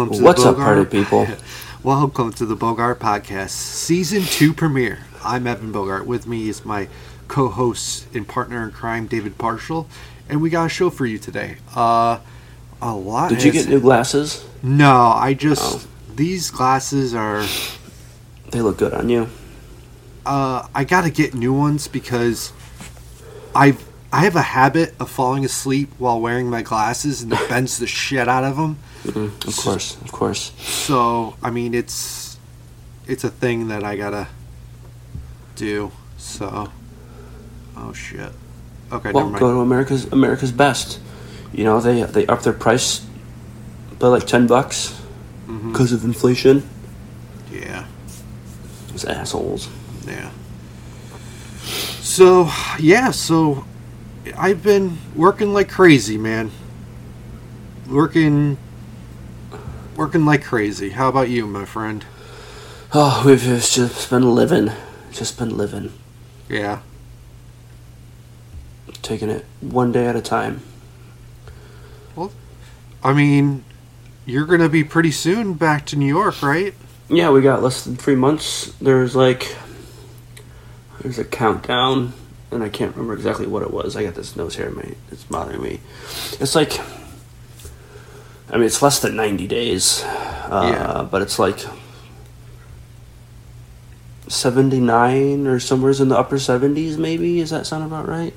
Welcome to What's the up, Bogart. party people? Welcome to the Bogart Podcast, Season 2 premiere. I'm Evan Bogart. With me is my co host and partner in crime, David Parshall. And we got a show for you today. Uh, a lot. Did you get new glasses? No, I just. Oh. These glasses are. They look good on you. Uh, I gotta get new ones because I I have a habit of falling asleep while wearing my glasses and it bends the shit out of them. Mm, of course, of course. So I mean, it's it's a thing that I gotta do. So, oh shit. Okay, Well, never mind. go to America's America's Best. You know they they up their price by like ten bucks Mhm. because of inflation. Yeah, Those assholes. yeah. So yeah, so I've been working like crazy, man. Working, working like crazy. How about you, my friend? Oh, we've just been living, just been living, Yeah. taking it one day at a time. Well, I mean, you're gonna be pretty soon back to New York, right? Yeah, we got less than three months. There's like, there's a countdown, and I can't remember exactly what it was. I got this nose hair, mate. It's bothering me. It's like, I mean, it's less than 90 days, uh, Yeah. but it's like 79 or somewhere's in the upper 70s, maybe. Does that sound about right?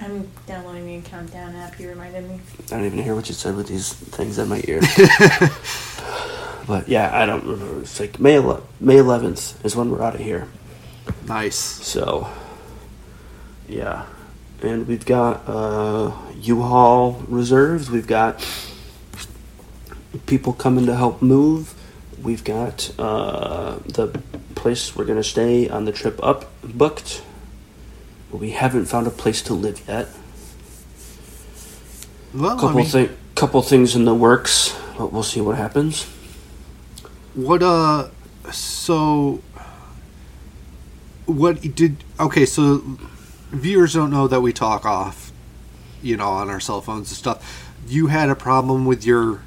I'm downloading the countdown app. You reminded me. I don't even hear what you said with these things in my ear. but yeah, I don't remember. It's like May 11th, May 11th is when we're out of here. Nice. So, yeah. And we've got uh, U-Haul reserves. We've got people coming to help move. We've got uh, the place we're going to stay on the trip up booked. But we haven't found a place to live yet. Well, Couple I mean, thi- couple things in the works, but we'll see what happens. what uh, so what did? Okay, so viewers don't know that we talk off, you know, on our cell phones and stuff. You had a problem with your.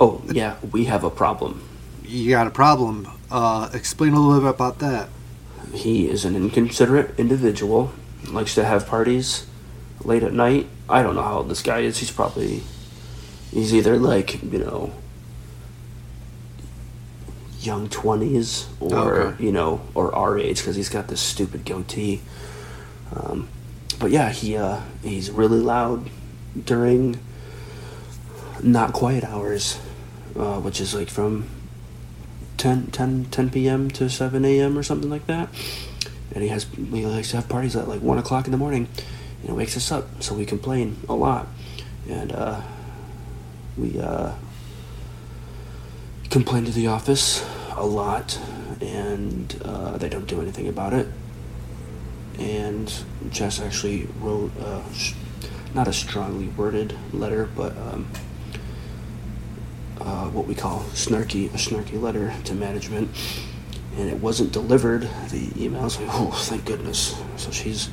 Oh yeah, we have a problem. You got a problem. Uh, explain a little bit about that. He is an inconsiderate individual. Likes to have parties late at night. I don't know how old this guy is. He's probably he's either like you know young twenties or Okay. you know or our age because he's got this stupid goatee. Um, but yeah, he uh, he's really loud during not quiet hours, uh, which is like from 10, 10, 10 p.m. to 7 a.m. or something like that. And he has he likes to have parties at like 1 o'clock in the morning. And it wakes us up, so we complain a lot. And uh, we uh, complain to the office a lot, and uh, they don't do anything about it. And Jess actually wrote uh, not a strongly worded letter, but um, uh, what we call snarky a snarky letter to management, and it wasn't delivered. The emails, oh thank goodness. So she's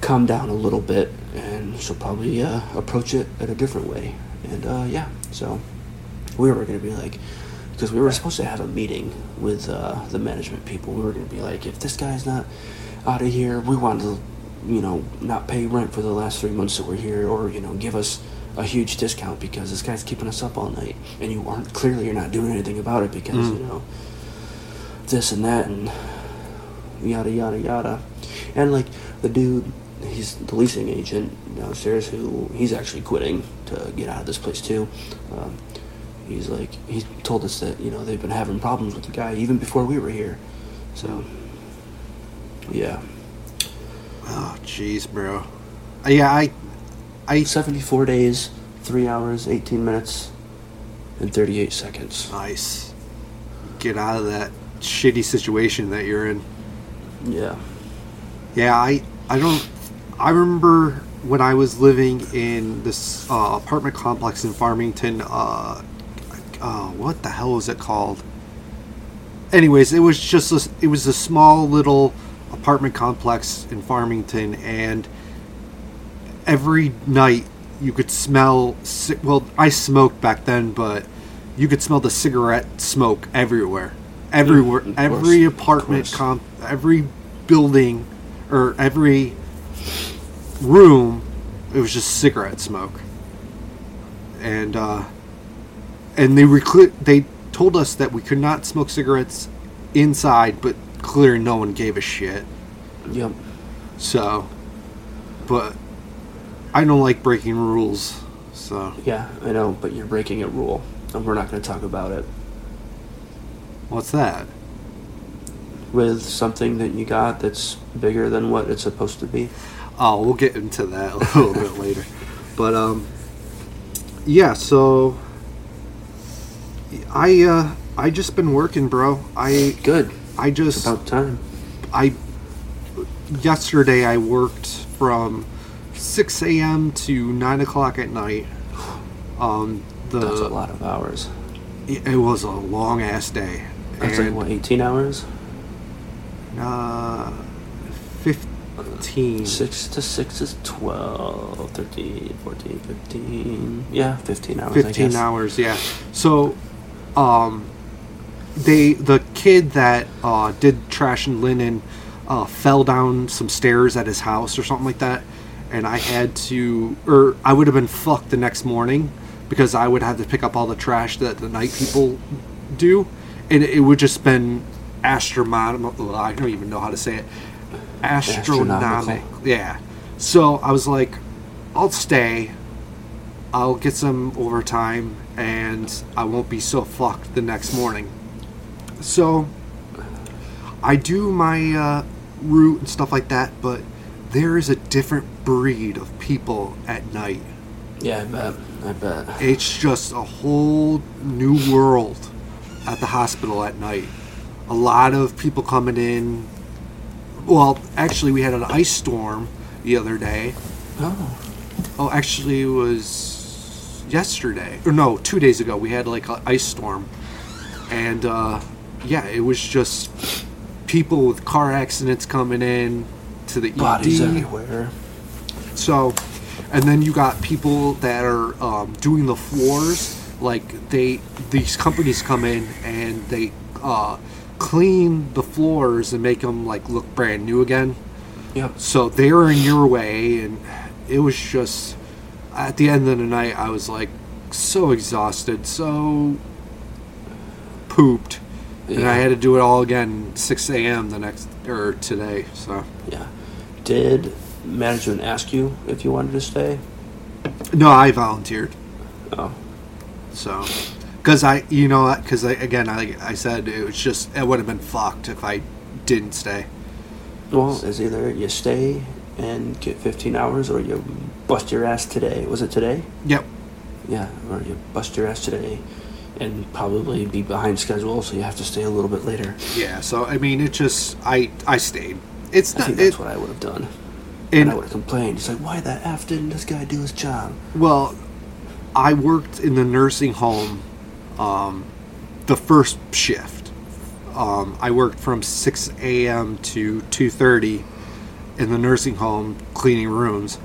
calmed down a little bit, and she'll probably uh, approach it at a different way. And uh, yeah, so we were going to be like, because we were supposed to have a meeting with uh, the management people. We were going to be like, if this guy's not out of here, we want to, you know, not pay rent for the last three months that we're here, or you know, give us a huge discount because this guy's keeping us up all night, and you aren't clearly you're not doing anything about it because Mm. you know this and that and yada yada yada, and like the dude, he's the leasing agent downstairs who he's actually quitting to get out of this place too. Um, he's like he told us that you know they've been having problems with the guy even before we were here, so yeah. Oh, jeez, bro. Yeah, I, I 74 days, 3 hours, 18 minutes, and 38 seconds. nice. Get out of that shitty situation that you're in. Yeah. Yeah, I I don't I remember when I was living in this uh, apartment complex in Farmington. Uh, uh, what the hell was it called? Anyways, it was just a, it was a small little apartment complex in Farmington, and every night you could smell. Well, I smoked back then, but you could smell the cigarette smoke everywhere, everywhere, Mm, every course, apartment, comp, every building, or every room. It was just cigarette smoke, and uh, and they they told us that we could not smoke cigarettes inside, but clearly no one gave a shit. Yep. So, but I don't like breaking rules. So, Yeah, I know, but you're breaking a rule, and we're not going to talk about it. what's that? With something that you got that's bigger than what it's supposed to be. Oh, we'll get into that a little bit later. But um, yeah. So, I uh, I just been working, bro. I Good. I It's just about time. I yesterday I worked from 6 a.m. to 9 o'clock at night. Um, the That's a lot of hours. It it was a long ass day. That's like what, 18 hours? Uh, 15. 6 to 6 is 12, 13, 14, 15. Yeah, 15 hours. I 15 guess. hours, yeah. So, um, they, the kid that, uh, did trash and linen, uh, fell down some stairs at his house or something like that. And I had to, or I would have been fucked the next morning because I would have to pick up all the trash that the night people do. And it would just been astronomical. I don't even know how to say it. Astronomical. Yeah. So I was like, I'll stay. I'll get some overtime and I won't be so fucked the next morning. So I do my uh, route and stuff like that, but there is a different breed of people at night. Yeah, I bet. I bet. It's just a whole new world at the hospital at night. A lot of people coming in. Well, actually, we had an ice storm the other day. Oh, Oh, actually, it was yesterday. Or no, two days ago. We had like an ice storm. And uh, yeah, it was just people with car accidents coming in to the bodies everywhere. So, and then you got people that are um, doing the floors. Like they, these companies come in and they uh, clean the floors and make them like look brand new again. Yep. So they were in your way, and it was just at the end of the night, I was like so exhausted, so pooped, and I had to do it all again 6 a.m. the next or today. So Yeah. Did management ask you if you wanted to stay? no, I volunteered. Oh, So, because I, you know, because I, again, I, I said it was just it would have been fucked if I didn't stay. well, it's either you stay and get 15 hours or you bust your ass today. Was it today? Yep. Yeah, or you bust your ass today and probably be behind schedule, so you have to stay a little bit later. Yeah. So I mean, it just I I stayed. It's I not. think that's It, what I would have done. And and I would have complained. It's like, why the F didn't this guy do his job? well, I worked in the nursing home, um, the first shift. Um, I worked from 6 a.m. to 2:30 in the nursing home cleaning rooms,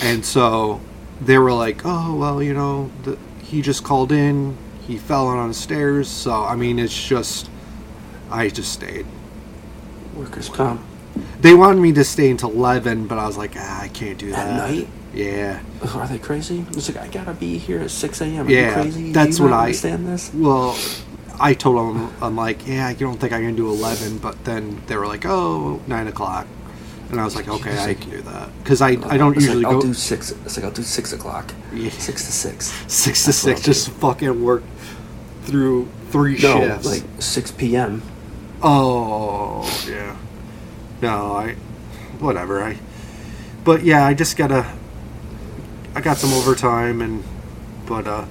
and so they were like, "Oh well, you know, the, he just called in. He fell on the stairs." So I mean, it's just, I just stayed. Workers' comp. They wanted me to stay until 11, but I was like, ah, I can't do that. At night? Yeah. Are they crazy? It's like, I gotta be here at 6 a.m. Are Yeah, you crazy? that's what I- understand this? Well, I told them, I'm like, yeah, I don't think I can do 11, but then they were like, oh, 9 o'clock. And I was like, okay, I can do that. Because I, I don't It's usually like, I'll go do six. It's like I'll do six o'clock. Yeah. Six to six. 6 to That's 6, I'll just fucking work through three No, shifts. like six p.m. Oh, yeah. No, I, whatever. I, but yeah, I just gotta, I got some overtime and, but, uh,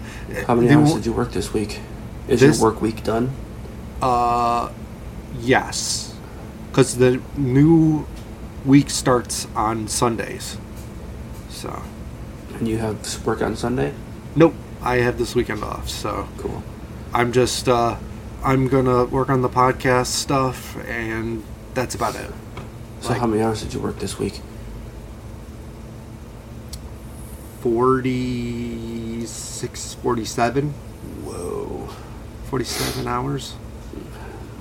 How many hours did you work this week? Is This- your work week done? Uh, yes, because the new week starts on Sundays. So, And you have work on Sunday? nope, I have this weekend off. So Cool. I'm just, uh, I'm gonna work on the podcast stuff, and that's about it. So Like- how many hours did you work this week? 46, 47, Whoa. 47 hours.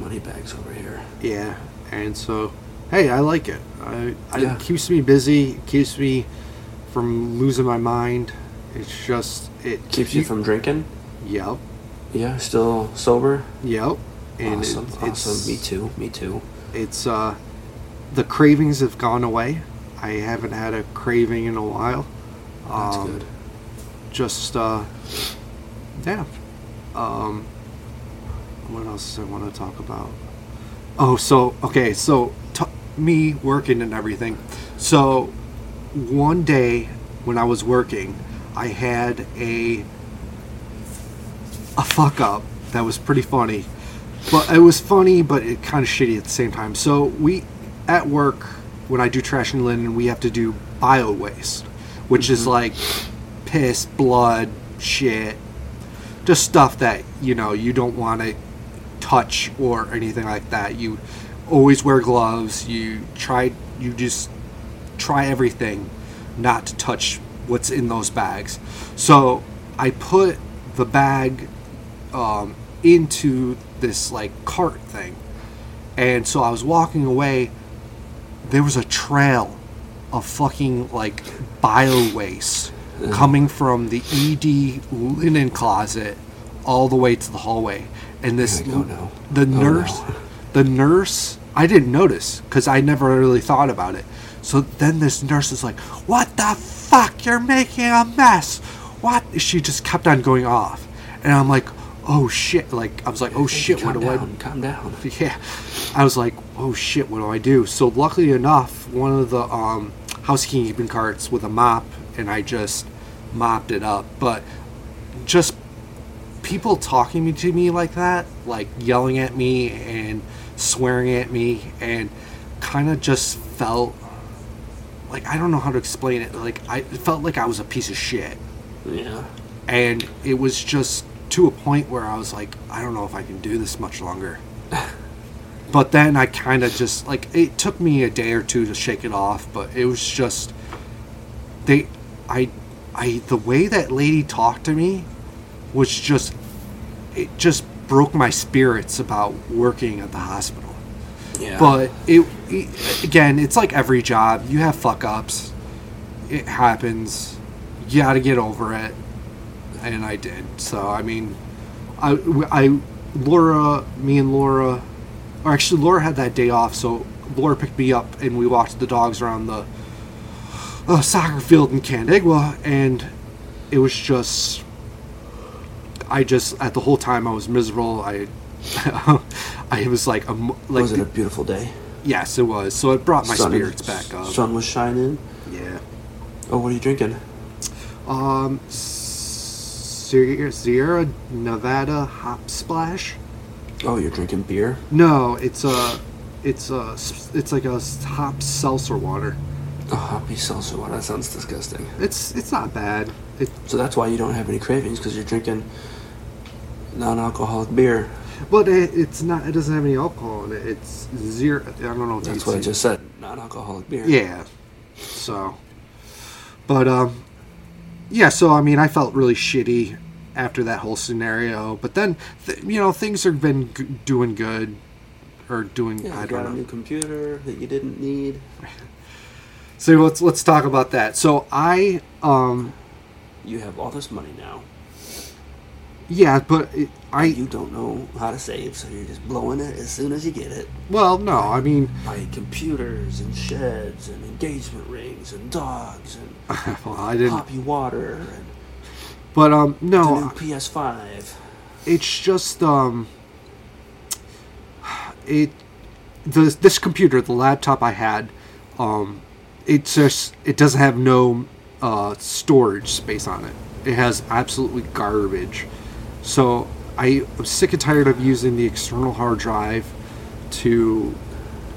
Money bags over here. Yeah, and so, hey, I like it. I, I, Yeah. It keeps me busy. It keeps me from losing my mind. It's just it Keeps you from drinking? Yep, Yeah, still sober? yep. And awesome, it, awesome. it's Me too, me too. it's uh, the cravings have gone away. I haven't had a craving in a while. That's Um, good. Just uh, yeah. Um, what else I want to talk about? Oh, so okay, so t- me working and everything. So one day when I was working, I had a a fuck up that was pretty funny. But it was funny, but it kind of shitty at the same time. So we at work when I do trash and linen, we have to do bio waste, which is like piss, blood, shit, just stuff that you know you don't want to touch or anything like that. You always wear gloves. You try. You just try everything not to touch what's in those bags. So I put the bag um, into this like cart thing, and so I was walking away. There was a trail of fucking like bio waste coming from the ED linen closet all the way to the hallway, and this the Oh, nurse, no. the nurse. I didn't notice because I never really thought about it. So then this nurse is like, "What the fuck? You're making a mess." What? She just kept on going off, and I'm like, "Oh shit!" Like I was like, "Oh shit! What do I?" down, Calm down. yeah i was like oh shit what do i do so luckily enough one of the um, housekeeping carts with a mop and i just mopped it up but just people talking to me like that like yelling at me and swearing at me and kind of just felt like i don't know how to explain it like i felt like i was a piece of shit Yeah. and it was just to a point where I was like, I don't know if I can do this much longer. but then I kind of just like it took me a day or two to shake it off, but it was just they I I the way that lady talked to me was just it just broke my spirits about working at the hospital. Yeah. But it, it again, it's like every job. You have fuck ups. It happens. You got to get over it, and I did. So I mean, I, I, Laura, me and Laura, or actually Laura had that day off, so Laura picked me up and we walked the dogs around the uh, soccer field in Canandaigua, and it was just. I just at the whole time I was miserable. I, I was like, um, like was it a beautiful day? Yes, it was. So it brought my Sun- spirits back up. Sun was shining. Yeah. Oh, what are you drinking? Um, Sierra, Sierra Nevada Hop Splash. Oh, you're drinking beer? No, it's a, it's a, it's like a hop seltzer water. Oh, hoppy seltzer water. That sounds disgusting. It's it's not bad. It So that's why you don't have any cravings because you're drinking non-alcoholic beer. but it, it's not. It doesn't have any alcohol in it. It's zero. I don't know. If That's what I just said. Non-alcoholic beer. Yeah. So, but um, yeah. So I mean, I felt really shitty after that whole scenario. But then, th- you know, things have been g- doing good, or doing. Yeah, I you don't got a know. new computer that you didn't need. So let's let's talk about that. So I um You have all this money now. yeah, but it, I You don't know how to save, so you're just blowing it as soon as you get it. well no, I mean Buy computers and sheds and engagement rings and dogs and well, I didn't. poppy water But um no, PS5. it's just um it the this computer, the laptop I had, um it's just it doesn't have no uh storage space on it. It has absolutely garbage. So I am sick and tired of using the external hard drive to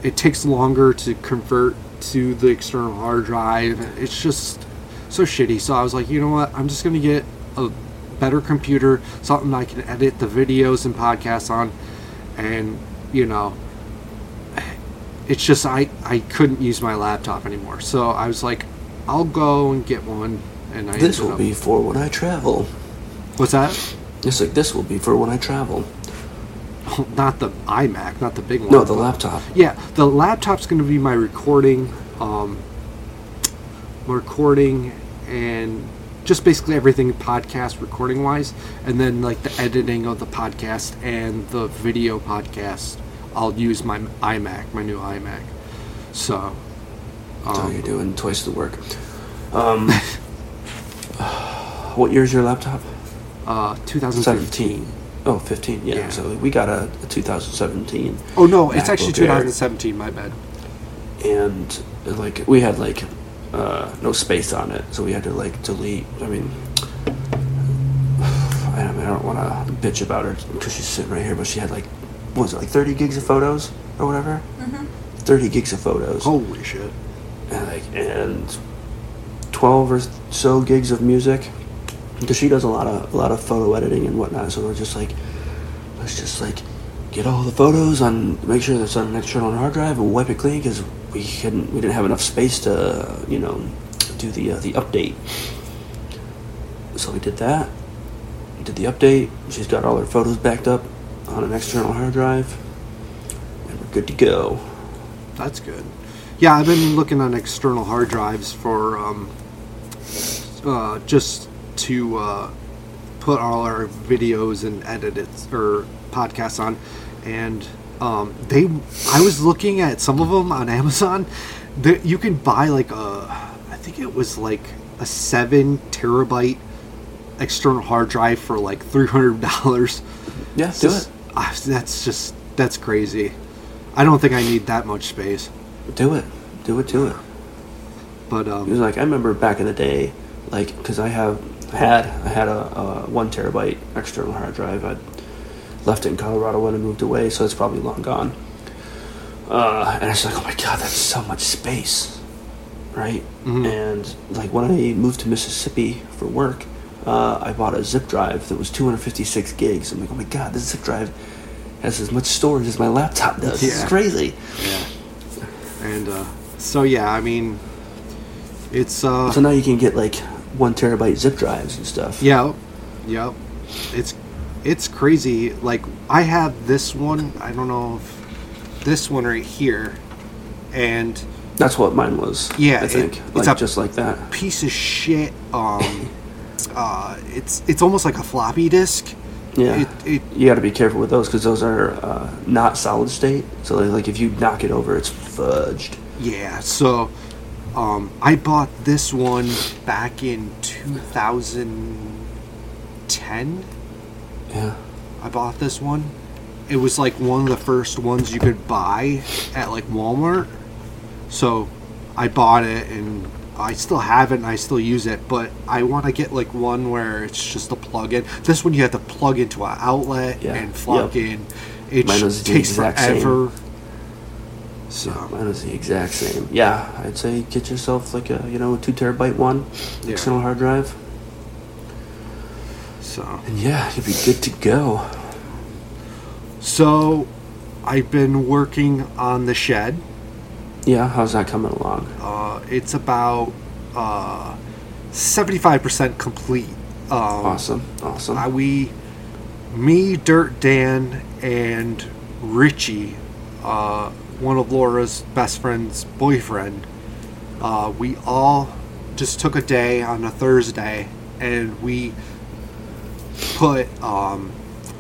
it takes longer to convert to the external hard drive. It's just so shitty. So I was like, you know what? I'm just gonna get a better computer, something I can edit the videos and podcasts on, and you know, it's just I I couldn't use my laptop anymore. So I was like, I'll go and get one, and I This will up- be for when I travel. what's that? It's like this will be for when I travel. Not the iMac, not the big one. No, the laptop. Yeah, the laptop's going to be my recording, um, my recording, and just basically everything podcast recording wise, and then like the editing of the podcast and the video podcast. I'll use my iMac, my new iMac. So, um, you're doing twice the work. Um, what year's your laptop? uh, 2015. 17. Oh, 15. Yeah. Yeah. So we got a, a 2017. Oh no, it's actually MacBook Air. 2017. My bad. and like we had like uh, no space on it, so we had to like delete. I mean, I don't, I don't want to bitch about her because she's sitting right here, but she had like what was it like thirty gigs of photos or whatever? Mm-hmm. Thirty gigs of photos, Holy shit. and like and twelve or so gigs of music. Because she does a lot of a lot of photo editing and whatnot, so we're just like, let's just like get all the photos on, make sure that's on an external hard drive and wipe it clean because we couldn't, we didn't have enough space to, you know, do the uh, the update. So we did that. Did the update. She's got all her photos backed up on an external hard drive, and we're good to go. That's good. Yeah, I've been looking on external hard drives for um, uh, just to uh, put all our videos and edits or podcasts on, and um, they. I was looking at some of them on Amazon. That you can buy like a, I think it was like a seven terabyte external hard drive for like three hundred dollars. Yeah, do it. That's just that's crazy. I don't think I need that much space. Do it. Do it. Do it. But It was um, like I remember back in the day, like because I have had I had a, a one terabyte external hard drive. I'd left it in Colorado when I moved away, so it's probably long gone. Uh, and I was like, oh my god, that's so much space, right? Mhm. And like when I moved to Mississippi for work, uh, I bought a zip drive that was 256 gigs. I'm like, oh my god, this zip drive has as much storage as my laptop does. It's crazy. yeah, and uh, so yeah, I mean, it's uh, So now you can get like one terabyte zip drives and stuff. yeah, yep, it's it's crazy. Like I have this one. I don't know if this one right here, and That's what mine was. Yeah, I it- think it's like a- just like that. piece of shit. Um, uh, it's it's almost like a floppy disk. Yeah, It, it you got to be careful with those because those are uh, not solid state. So like if you knock it over, it's fudged. Yeah, so um, I bought this one back in 2010. Yeah, I bought this one. It was like one of the first ones you could buy at like Walmart. So I bought it and I still have it and I still use it, but I want to get like one where it's just a plug in. This one you have to plug into an outlet Yeah, and plug yep. in. It Mine sh- was the takes forever. same. So mine was the exact same. Yeah, I'd say get yourself like a you know a two terabyte one Yeah. external hard drive, so and yeah, you'd be good to go. So, I've been working on the shed. Yeah, how's that coming along? Uh, it's about uh, 75% complete. Um, Awesome, awesome. uh, we, me, Dirt Dan, and Richie, uh, one of Laura's best friend's boyfriend, uh, we all just took a day on a Thursday and we put um,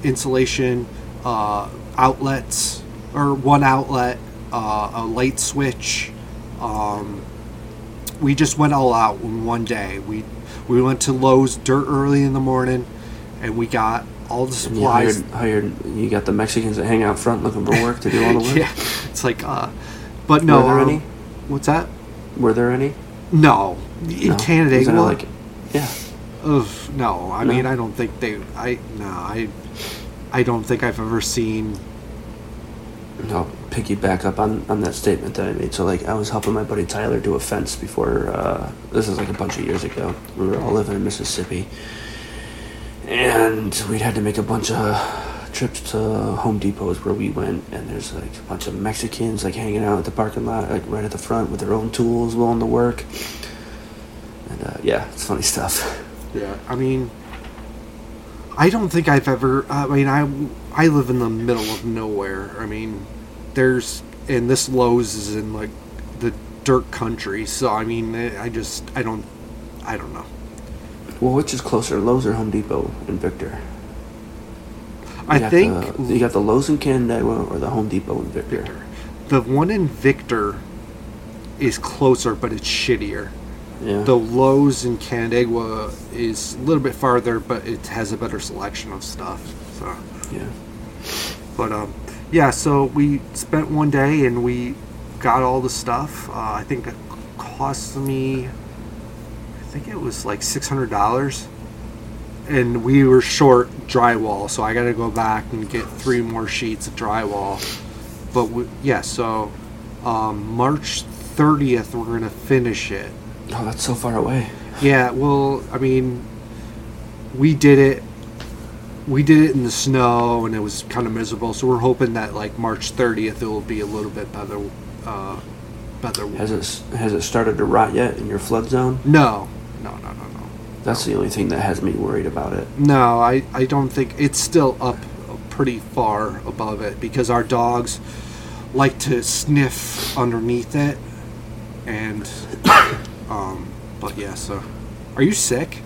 insulation uh, outlets or one outlet, uh, a light switch. Um, we just went all out in one day. We we went to Lowe's dirt early in the morning, and we got all the And you hired, supplies. hired, you got the Mexicans that hang out front looking for work to do all the work. yeah, it's like, uh, but no. Were there um, any? What's that? Were there any? No, in No? Canada, well, like, yeah. Ugh, no. I No? mean, I don't think they. I no. I. I don't think I've ever seen. I'll piggyback up on, on that statement that I made. So, like, I was helping my buddy Tyler do a fence before, uh, this is like a bunch of years ago. We were all living in Mississippi. And we'd had to make a bunch of trips to Home Depots where we went. And there's like a bunch of Mexicans, like, hanging out at the parking lot, like, right at the front with their own tools, willing to work. And uh, yeah, it's funny stuff. Yeah, I mean, I don't think I've ever. I mean, I I live in the middle of nowhere. I mean, there's and this Lowe's is in like the dirt country. So I mean, I just I don't I don't know. Well, which is closer, Lowe's or Home Depot in Victor? I You got think the, you got the Lowe's in Canandaigua or the Home Depot in Victor. Victor, the one in Victor is closer, but it's shittier. Yeah. The Lowe's in Canandaigua is a little bit farther, but it has a better selection of stuff. So. yeah. But um, yeah, so we spent one day and we got all the stuff. Uh, I think it cost me, I think it was like six hundred dollars, and we were short drywall, so I got to go back and get three more sheets of drywall. But we, yeah, so um, March thirtieth we're gonna finish it. Oh, that's so far away. Yeah, well, I mean, we did it. We did it in the snow, and it was kind of miserable. So we're hoping that like March 30th, it will be a little bit better. Uh, better. Has it has it started to rot yet in your flood zone? No. That's the only thing that has me worried about it. No, I, I don't think it's still up pretty far above it because our dogs like to sniff underneath it, and um, but yeah. So, are you sick?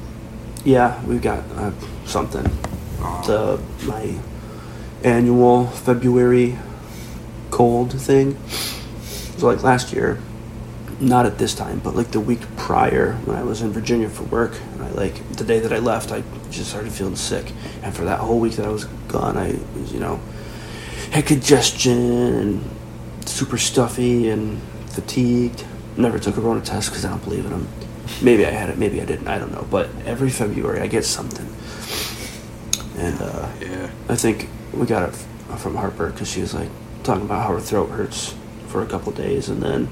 Yeah, we've got uh, something. Aw. The my annual February cold thing. So like last year, not at this time, but like the week prior when I was in Virginia for work, and I like the day that I left, I just started feeling sick, and for that whole week that I was gone, I was you know had congestion and super stuffy and fatigued. Never took a Rona test because I don't believe in them. Maybe I had it, maybe I didn't. I don't know. But every February I get something, and uh, Yeah. I think we got it from Harper because she was like talking about how her throat hurts for a couple days, and then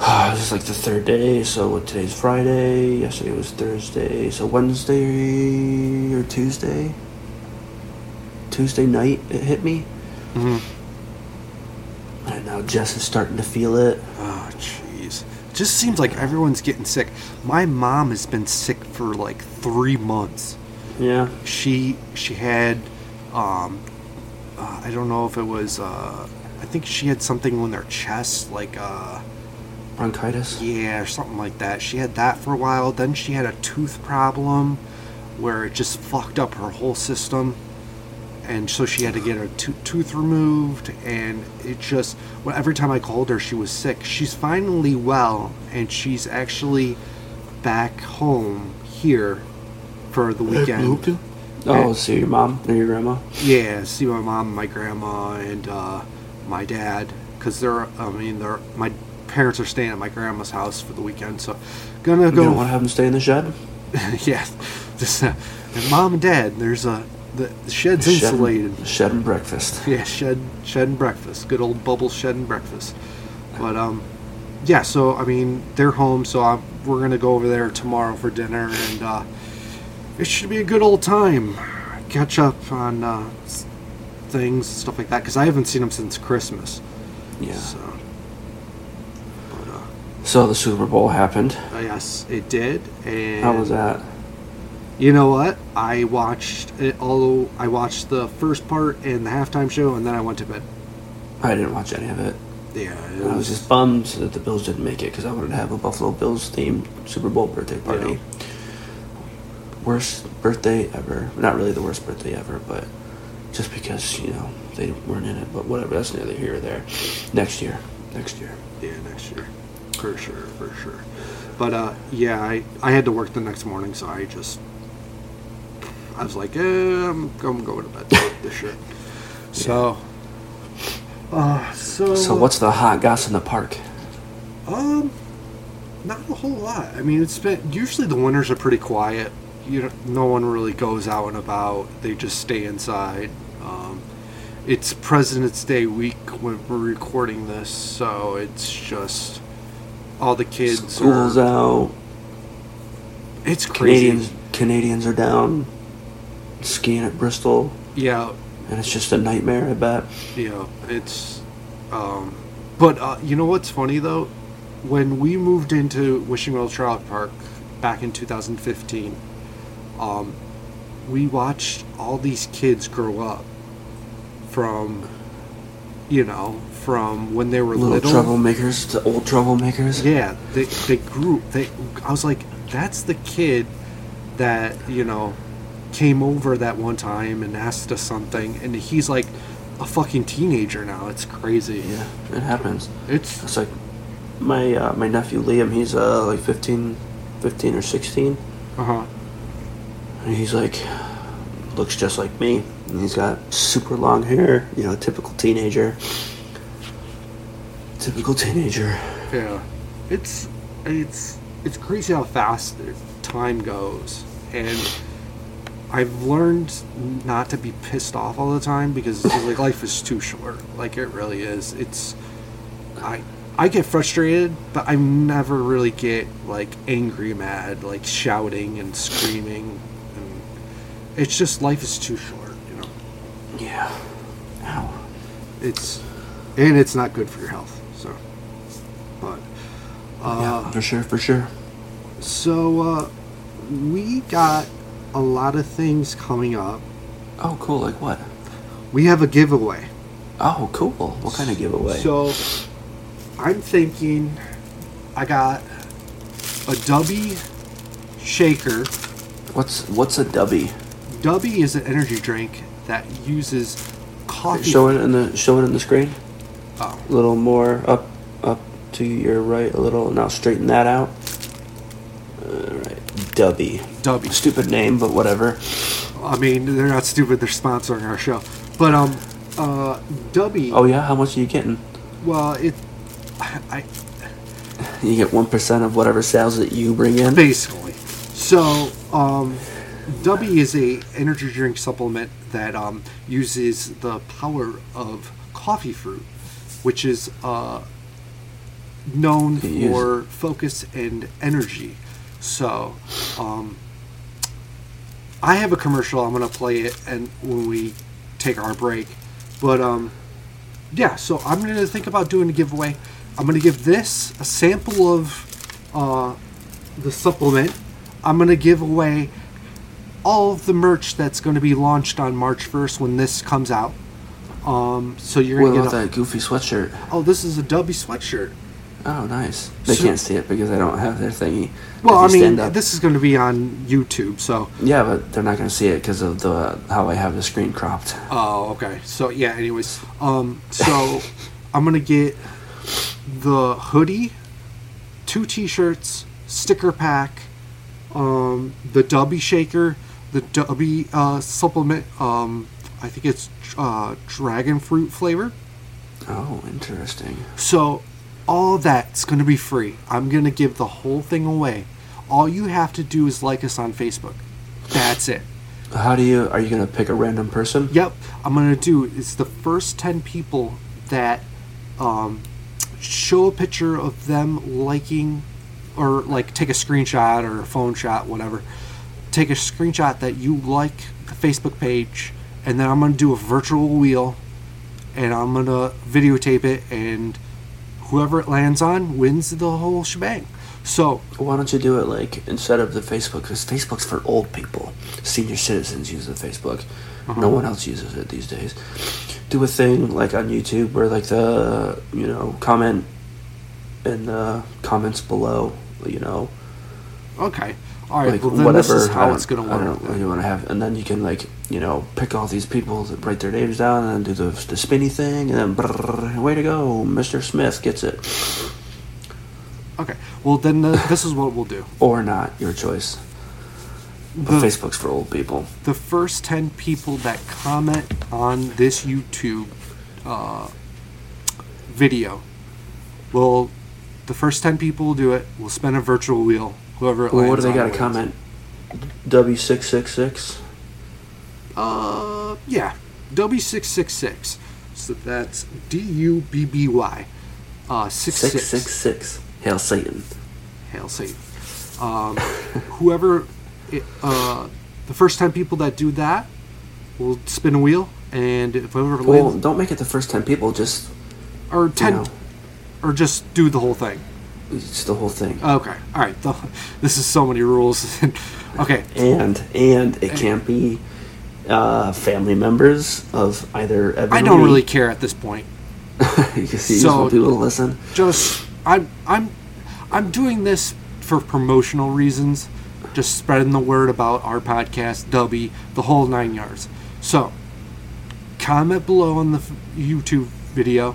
uh, it was like the third day. So? Today's Friday. Yesterday was Thursday. So Wednesday or Tuesday. Tuesday night it hit me, hmm and now Jess is starting to feel it. Oh, jeez. Just seems like everyone's getting sick. My mom has been sick for like three months. Yeah, She she had, um, uh, I don't know if it was. Uh, I think she had something in her chest, like uh, bronchitis. yeah, or something like that. She had that for a while. Then she had a tooth problem, where it just fucked up her whole system. And so she had to get her to- tooth removed, and it just. Well, every time I called her, she was sick. She's finally well, and she's actually back home here for the weekend. Oh, see your mom or your grandma. Yeah, see my mom, my grandma, and uh, my dad, because they're. I mean, they're my parents are staying at my grandma's house for the weekend, so gonna You go. don't want to have them stay in the shed. yeah, just uh, and mom and dad. There's a the, the shed's Shed and- insulated. Shed and breakfast. Yeah, shed shed and breakfast. Good old bubble shed and breakfast. But um, yeah. So I mean, they're home, so i we're gonna go over there tomorrow for dinner, and uh, it should be a good old time. Catch up on uh, things, stuff like that, because I haven't seen them since Christmas. Yeah. So. So the Super Bowl happened. Oh, yes, it did. And How was that? You know what? I watched it. Although I watched the first part and the halftime show, and then I went to bed. I didn't watch any of it. Yeah, it I was just bummed that the Bills didn't make it because I wanted to have a Buffalo Bills themed Super Bowl birthday party. Yeah. Worst birthday ever. Not really the worst birthday ever, but just because, you know, they weren't in it. But whatever, that's neither here or there. Next year. Next year. Yeah, next year. For sure, for sure. But uh, yeah, I, I had to work the next morning, so I just I was like, eh, I'm, I'm going to bed this shit. So, uh, so So what's the hot goss in the park? um, not a whole lot. I mean, it's been usually the winters are pretty quiet. You know, no one really goes out and about. They just stay inside. Um, it's President's Day week when we're recording this, so it's just all the kids. School's are, out. It's crazy. Canadians Canadians are down skiing at Bristol, Yeah, and it's just a nightmare. I bet. yeah. It's, um, but uh, you know what's funny though? When we moved into Wishing Well Trout Park back in 2015. Um, we watched all these kids grow up from, you know, from when they were Little little. troublemakers to old troublemakers. Yeah, they they grew. They I was like, that's the kid that you know came over that one time and asked us something, and he's like a fucking teenager now. It's crazy. Yeah, it happens. It's It's like my uh, my nephew Liam. He's uh like 15, 15 or sixteen, uh huh. and he's like looks just like me. And he's got super long hair. You know, typical teenager. Typical teenager. Yeah, it's it's it's crazy how fast time goes, and I've learned not to be pissed off all the time because like life is too short. Like it really is. It's I I get frustrated, but I never really get like angry, mad, like shouting and screaming. And it's just life is too short, you know. Yeah. Ow. It's and it's not good for your health. But uh, yeah, for sure, for sure. So, uh, we got a lot of things coming up. Oh, cool. Like what? We have a giveaway. Oh, cool. What kind of giveaway? So, I'm thinking I got a Dubby shaker. what's what's a dubby? Dubby is an energy drink that uses coffee. Show it in the show it in the screen. Oh, A little more up up to your right. A little now. Straighten that out. All right. Dubby. Dubby. Stupid name, but whatever. I mean, they're not stupid. They're sponsoring our show. But, um, uh, Dubby, Oh yeah. How much are you getting? well, it, I, You get one percent of whatever sales that you bring in. basically. So, um, Dubby is a energy drink supplement that um, uses the power of coffee fruit, which is uh, known use- for focus and energy. So, um, I have a commercial. I'm gonna play it, and when we take our break, but um, yeah. So I'm gonna think about doing a giveaway. I'm gonna give this a sample of uh, the supplement. I'm gonna give away all of the merch that's going to be launched on March 1st when this comes out. Um, so you're What gonna about get a, that goofy sweatshirt? oh, this is a Dubby sweatshirt. Oh, nice. They So- can't see it because I don't have their thingy. Well, I mean, up- this is going to be on YouTube, so Yeah, but they're not going to see it because of the how I have the screen cropped. Oh, okay. So yeah. Anyways, um, so I'm gonna get the hoodie, two T-shirts, sticker pack, um, the Dubby shaker, the Dubby uh, supplement. Um, I think it's uh, dragon fruit flavor. Oh, interesting. So all that's gonna be free. I'm gonna give the whole thing away. All you have to do is like us on Facebook. That's it. How do you? Are you going to pick a random person? Yep, I'm gonna do. It's the first ten people that um, show a picture of them liking, or like take a screenshot or a phone shot, whatever. Take a screenshot that you like the Facebook page, and then I'm gonna do a virtual wheel, and I'm gonna videotape it, and whoever it lands on wins the whole shebang. So Why don't you do it like instead of the Facebook? Because Facebook's for old people. Senior citizens use the Facebook. Uh-huh. No one else uses it these days. Do a thing like on YouTube where like the you know comment in the comments below. You know, okay, all right. like well, then whatever. this is how it's gonna work. know you want to have, and then you can like you know pick all these people that write their names down and then do the the spinny thing, and then brrr, way to go, Mr. Smith gets it, Okay. Well, then the, this is what we'll do. or not, your choice. But The- Facebook's for old people. the first 10 people that comment on this YouTube uh, video will the first 10 people will do it we'll spin a virtual wheel whoever Well, what do they got to comment? W six six six. uh yeah w666 so that's d-u-b-b-y uh six Six six, six six. Hail Satan. hail satan um, whoever it, uh, the first 10 people that do that will spin a wheel and if whoever Well, lands don't make it the first ten people. Just or 10 know. or just do the whole thing It's the whole thing. Okay, all right. The, this is so many rules. okay, and and it can't be uh, family members of either. Evan I don't really care at this point. you see, you So- people to listen. Just I'm I'm I'm doing this for promotional reasons. Just spreading the word about our podcast, Dubby, the whole nine yards. So, comment below on the YouTube video.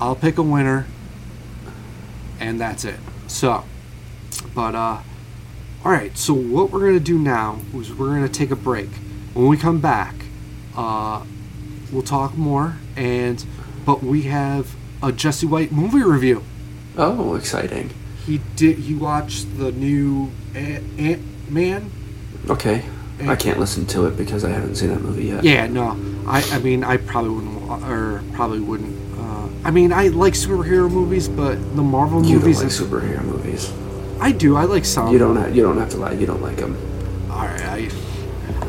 I'll pick a winner, and that's it. So, but uh, all right. So what we're gonna do now is we're gonna take a break. When we come back, uh, we'll talk more. And but we have a Jesse White movie review. Oh, exciting. He did. He watched the new Ant Man. Okay. I can't listen to it because I haven't seen that movie yet. Yeah, no. I, I mean, I probably wouldn't, or probably wouldn't. Uh, I mean, I like superhero movies, but the Marvel You don't like superhero movies. I do. I like some. You don't. Have, you don't have to lie. You don't like them. All right. I,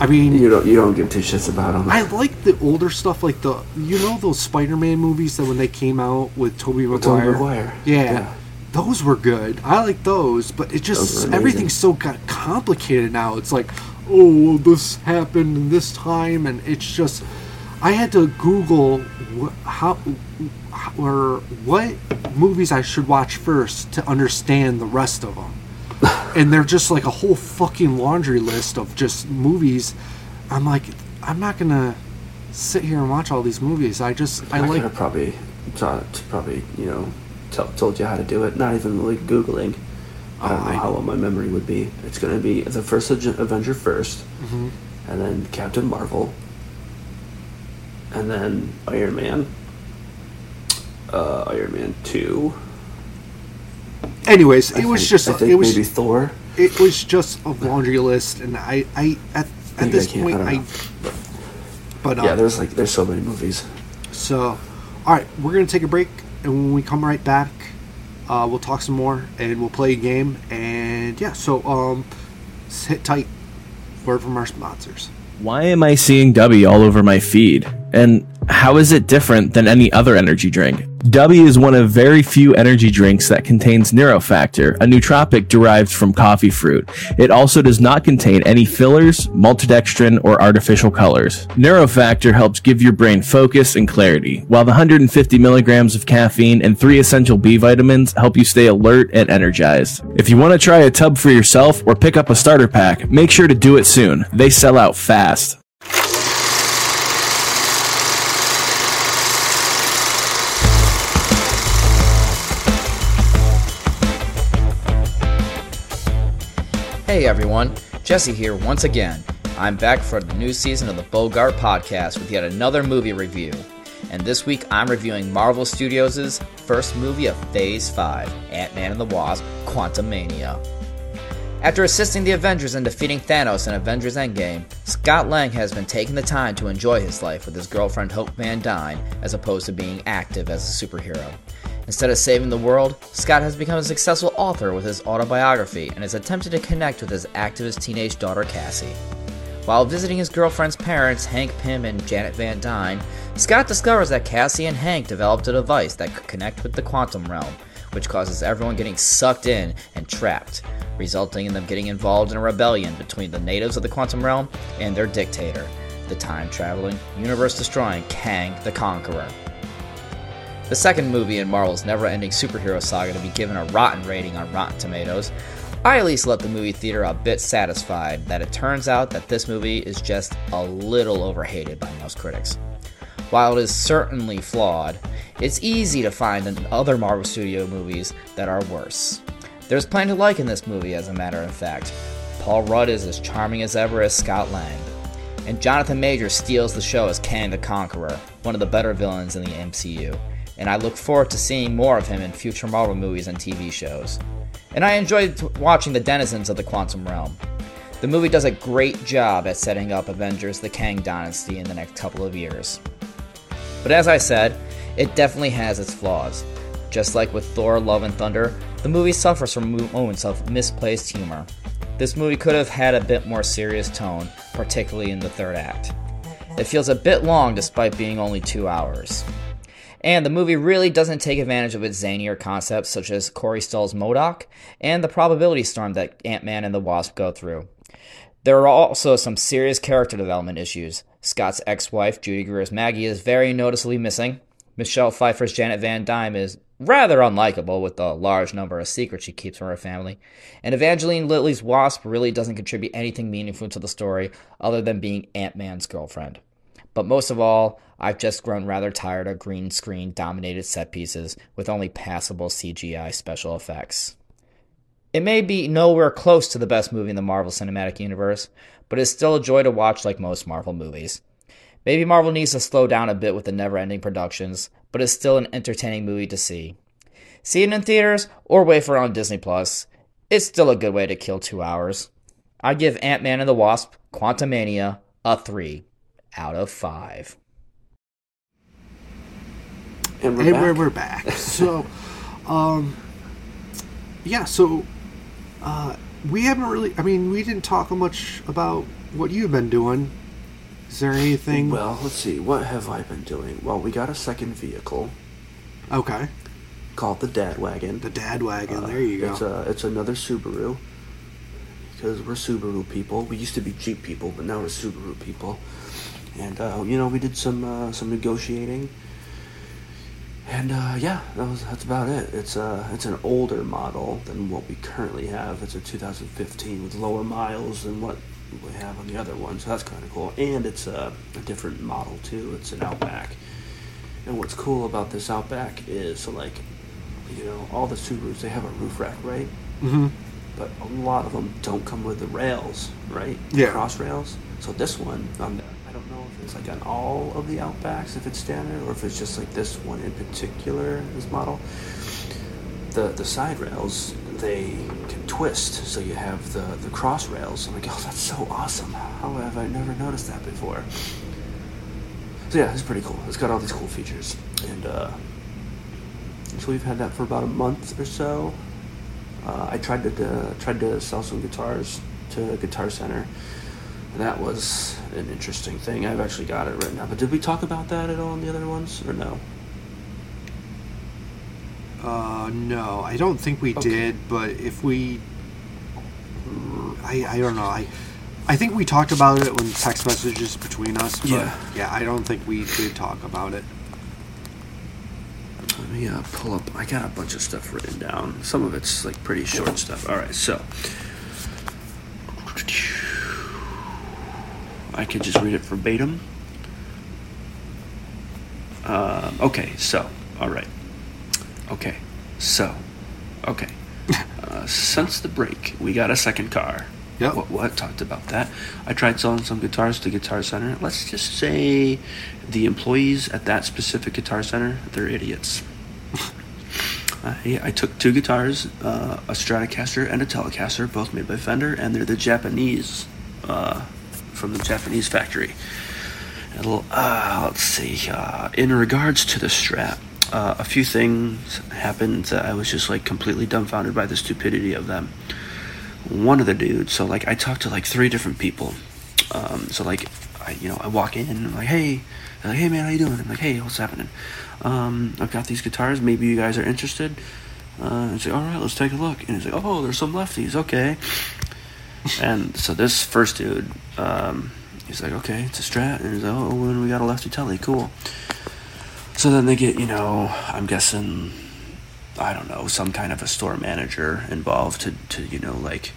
I mean, You don't. You don't give two shits about them. I like the older stuff, like the you know those Spider-Man movies that when they came out with Tobey Maguire. Maguire. Yeah, Yeah. those were good. I like those, but it just everything's so got complicated now. It's like, oh, this happened in this time, and it's just. I had to Google wh- how, or what movies I should watch first to understand the rest of them. and they're just like a whole fucking laundry list of just movies. I'm like, I'm not gonna sit here and watch all these movies. I just, I, I, like, have probably taught, probably you know, tell told you how to do it. Not even like googling. I don't Oh, know how well my memory would be. It's gonna be the first Avenger 1st Mhm. and then Captain Marvel, and then Iron Man. Uh, Iron Man two. Anyways, I it was think- just, I think it was, maybe Thor. it was just a laundry list, and I, I at, at Maybe this I can't, point, I I, know. but uh, Yeah, there's like there's so many movies. So, all right, we're gonna take a break, and when we come right back, uh, we'll talk some more, and we'll play a game, and yeah. So, um, sit tight. Word from our sponsors. Why am I seeing W all over my feed? And how is it different than any other energy drink? W is one of very few energy drinks that contains Neurofactor, a nootropic derived from coffee fruit. It also does not contain any fillers, maltodextrin, or artificial colors. Neurofactor helps give your brain focus and clarity, while the 150 milligrams of caffeine and three essential B vitamins help you stay alert and energized. If you want to try a tub for yourself or pick up a starter pack, make sure to do it soon. They sell out fast. Hey everyone, Jesse here once again. I'm back for the new season of the Bogart podcast with yet another movie review. And this week I'm reviewing Marvel Studios' first movie of Phase 5, Ant-Man and the Wasp: Quantumania. After assisting the Avengers in defeating Thanos in Avengers Endgame, Scott Lang has been taking the time to enjoy his life with his girlfriend Hope Van Dyne as opposed to being active as a superhero. Instead of saving the world, Scott has become a successful author with his autobiography and has attempted to connect with his activist teenage daughter Cassie. While visiting his girlfriend's parents, Hank Pym and Janet Van Dyne, Scott discovers that Cassie and Hank developed a device that could connect with the quantum realm, which causes everyone getting sucked in and trapped, resulting in them getting involved in a rebellion between the natives of the quantum realm and their dictator, the time traveling, universe destroying Kang the Conqueror. The second movie in Marvel's never ending superhero saga to be given a rotten rating on Rotten Tomatoes, I at least left the movie theater a bit satisfied that it turns out that this movie is just a little overhated by most critics. While it is certainly flawed, it's easy to find in other Marvel Studio movies that are worse. There's plenty to like in this movie, as a matter of fact. Paul Rudd is as charming as ever as Scott Lang. And Jonathan Majors steals the show as Kang the Conqueror, one of the better villains in the MCU. And I look forward to seeing more of him in future Marvel movies and TV shows. And I enjoyed watching the denizens of the quantum realm. The movie does a great job at setting up Avengers the Kang Dynasty in the next couple of years. But as I said, it definitely has its flaws. Just like with Thor Love and Thunder, the movie suffers from moments of misplaced humor. This movie could have had a bit more serious tone, particularly in the third act. It feels a bit long despite being only two hours. And the movie really doesn't take advantage of its zanier concepts, such as Corey Stoll's MODOK and the probability storm that Ant Man and the Wasp go through. There are also some serious character development issues. Scott's ex wife, Judy Greer's Maggie, is very noticeably missing. Michelle Pfeiffer's Janet Van Dyne is rather unlikable with the large number of secrets she keeps from her family. And Evangeline Lilly's Wasp really doesn't contribute anything meaningful to the story other than being Ant Man's girlfriend. But most of all, I've just grown rather tired of green screen dominated set pieces with only passable CGI special effects. It may be nowhere close to the best movie in the Marvel Cinematic Universe, but it's still a joy to watch like most Marvel movies. Maybe Marvel needs to slow down a bit with the never ending productions, but it's still an entertaining movie to see. See it in theaters or wait for it on Disney Plus. It's still a good way to kill two hours. I give Ant Man and the Wasp Quantumania a 3 out of 5. And we're and back. we're, we're back. so, um, yeah. So, uh, we haven't really. I mean, we didn't talk much about what you've been doing. Is there anything? Well, let's see. What have I been doing? Well, we got a second vehicle okay. called the Dad Wagon. The dad wagon. there you go. It's a it's another Subaru because we're Subaru people. We used to be Jeep people, but now we're Subaru people. And uh, you know, we did some uh, some negotiating, and uh, yeah, that was that's about it. It's uh it's an older model than what we currently have. It's a 2015 with lower miles than what we have on the other one, so that's kind of cool. And it's a, a different model too. It's an Outback. And what's cool about this Outback is like, you know, all the Subarus they have a roof rack, right? mm-hmm. but a lot of them don't come with the rails, right? Yeah. Cross rails. So this one, um, I know if it's like on all of the Outbacks, if it's standard, or if it's just like this one in particular, this model. The the side rails they can twist, so you have the the cross rails. I'm like, oh, that's so awesome! How have I never noticed that before? So yeah, it's pretty cool. It's got all these cool features, and uh, so we've had that for about a month or so. Uh, I tried to uh, tried to sell some guitars to Guitar Center. And that was an interesting thing. I've actually got it right now. But did we talk about that at all in the other ones, or no? Uh, no, I don't think we Okay. did. But if we, I, I don't know. I, I think we talked about it when text messages between us. But Yeah. yeah, I don't think we did talk about it. Let me uh, pull up. I got a bunch of stuff written down. Some of it's like pretty short stuff. All right, so I could just read it verbatim. Um, okay, so all right. Okay, so okay. Uh, since the break, we got a second car. Yeah. What, what talked about that? I tried selling some guitars to Guitar Center. Let's just say the employees at that specific Guitar Center, they're idiots. I, I took two guitars, uh, a Stratocaster and a Telecaster, both made by Fender, and they're the Japanese, uh, from the Japanese factory. Little, uh, let's see. Uh, in regards to the strap, uh, a few things happened that I was just like completely dumbfounded by the stupidity of them. One of the dudes, so like I talked to like three different people. Um, so like, I you know I walk in and I'm like, hey, they're like, hey man, how you doing? I'm like, hey, what's happening? Um, I've got these guitars. Maybe you guys are interested. Uh, and say, all right, let's take a look. And he's like, oh, there's some lefties. Okay. And so this first dude, um, he's like, okay, it's a Strat. And he's like, oh, and we got a lefty telly. Cool. So then they get, you know, I'm guessing, I don't know, some kind of a store manager involved to, to you know, like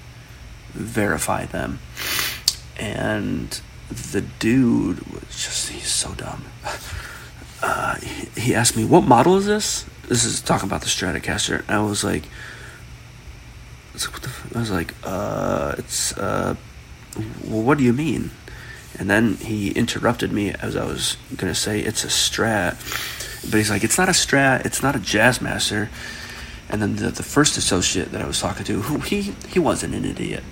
verify them. And the dude was just, he's so dumb. Uh, he, he asked me, what model is this? This is talking about the Stratocaster. And I was like, I was like, what the f-? I was like, uh, it's, uh, well, what do you mean? And then he interrupted me as I was gonna say it's a Strat, but he's like, it's not a Strat, it's not a Jazzmaster. And then the the first associate that I was talking to, who he he wasn't an idiot.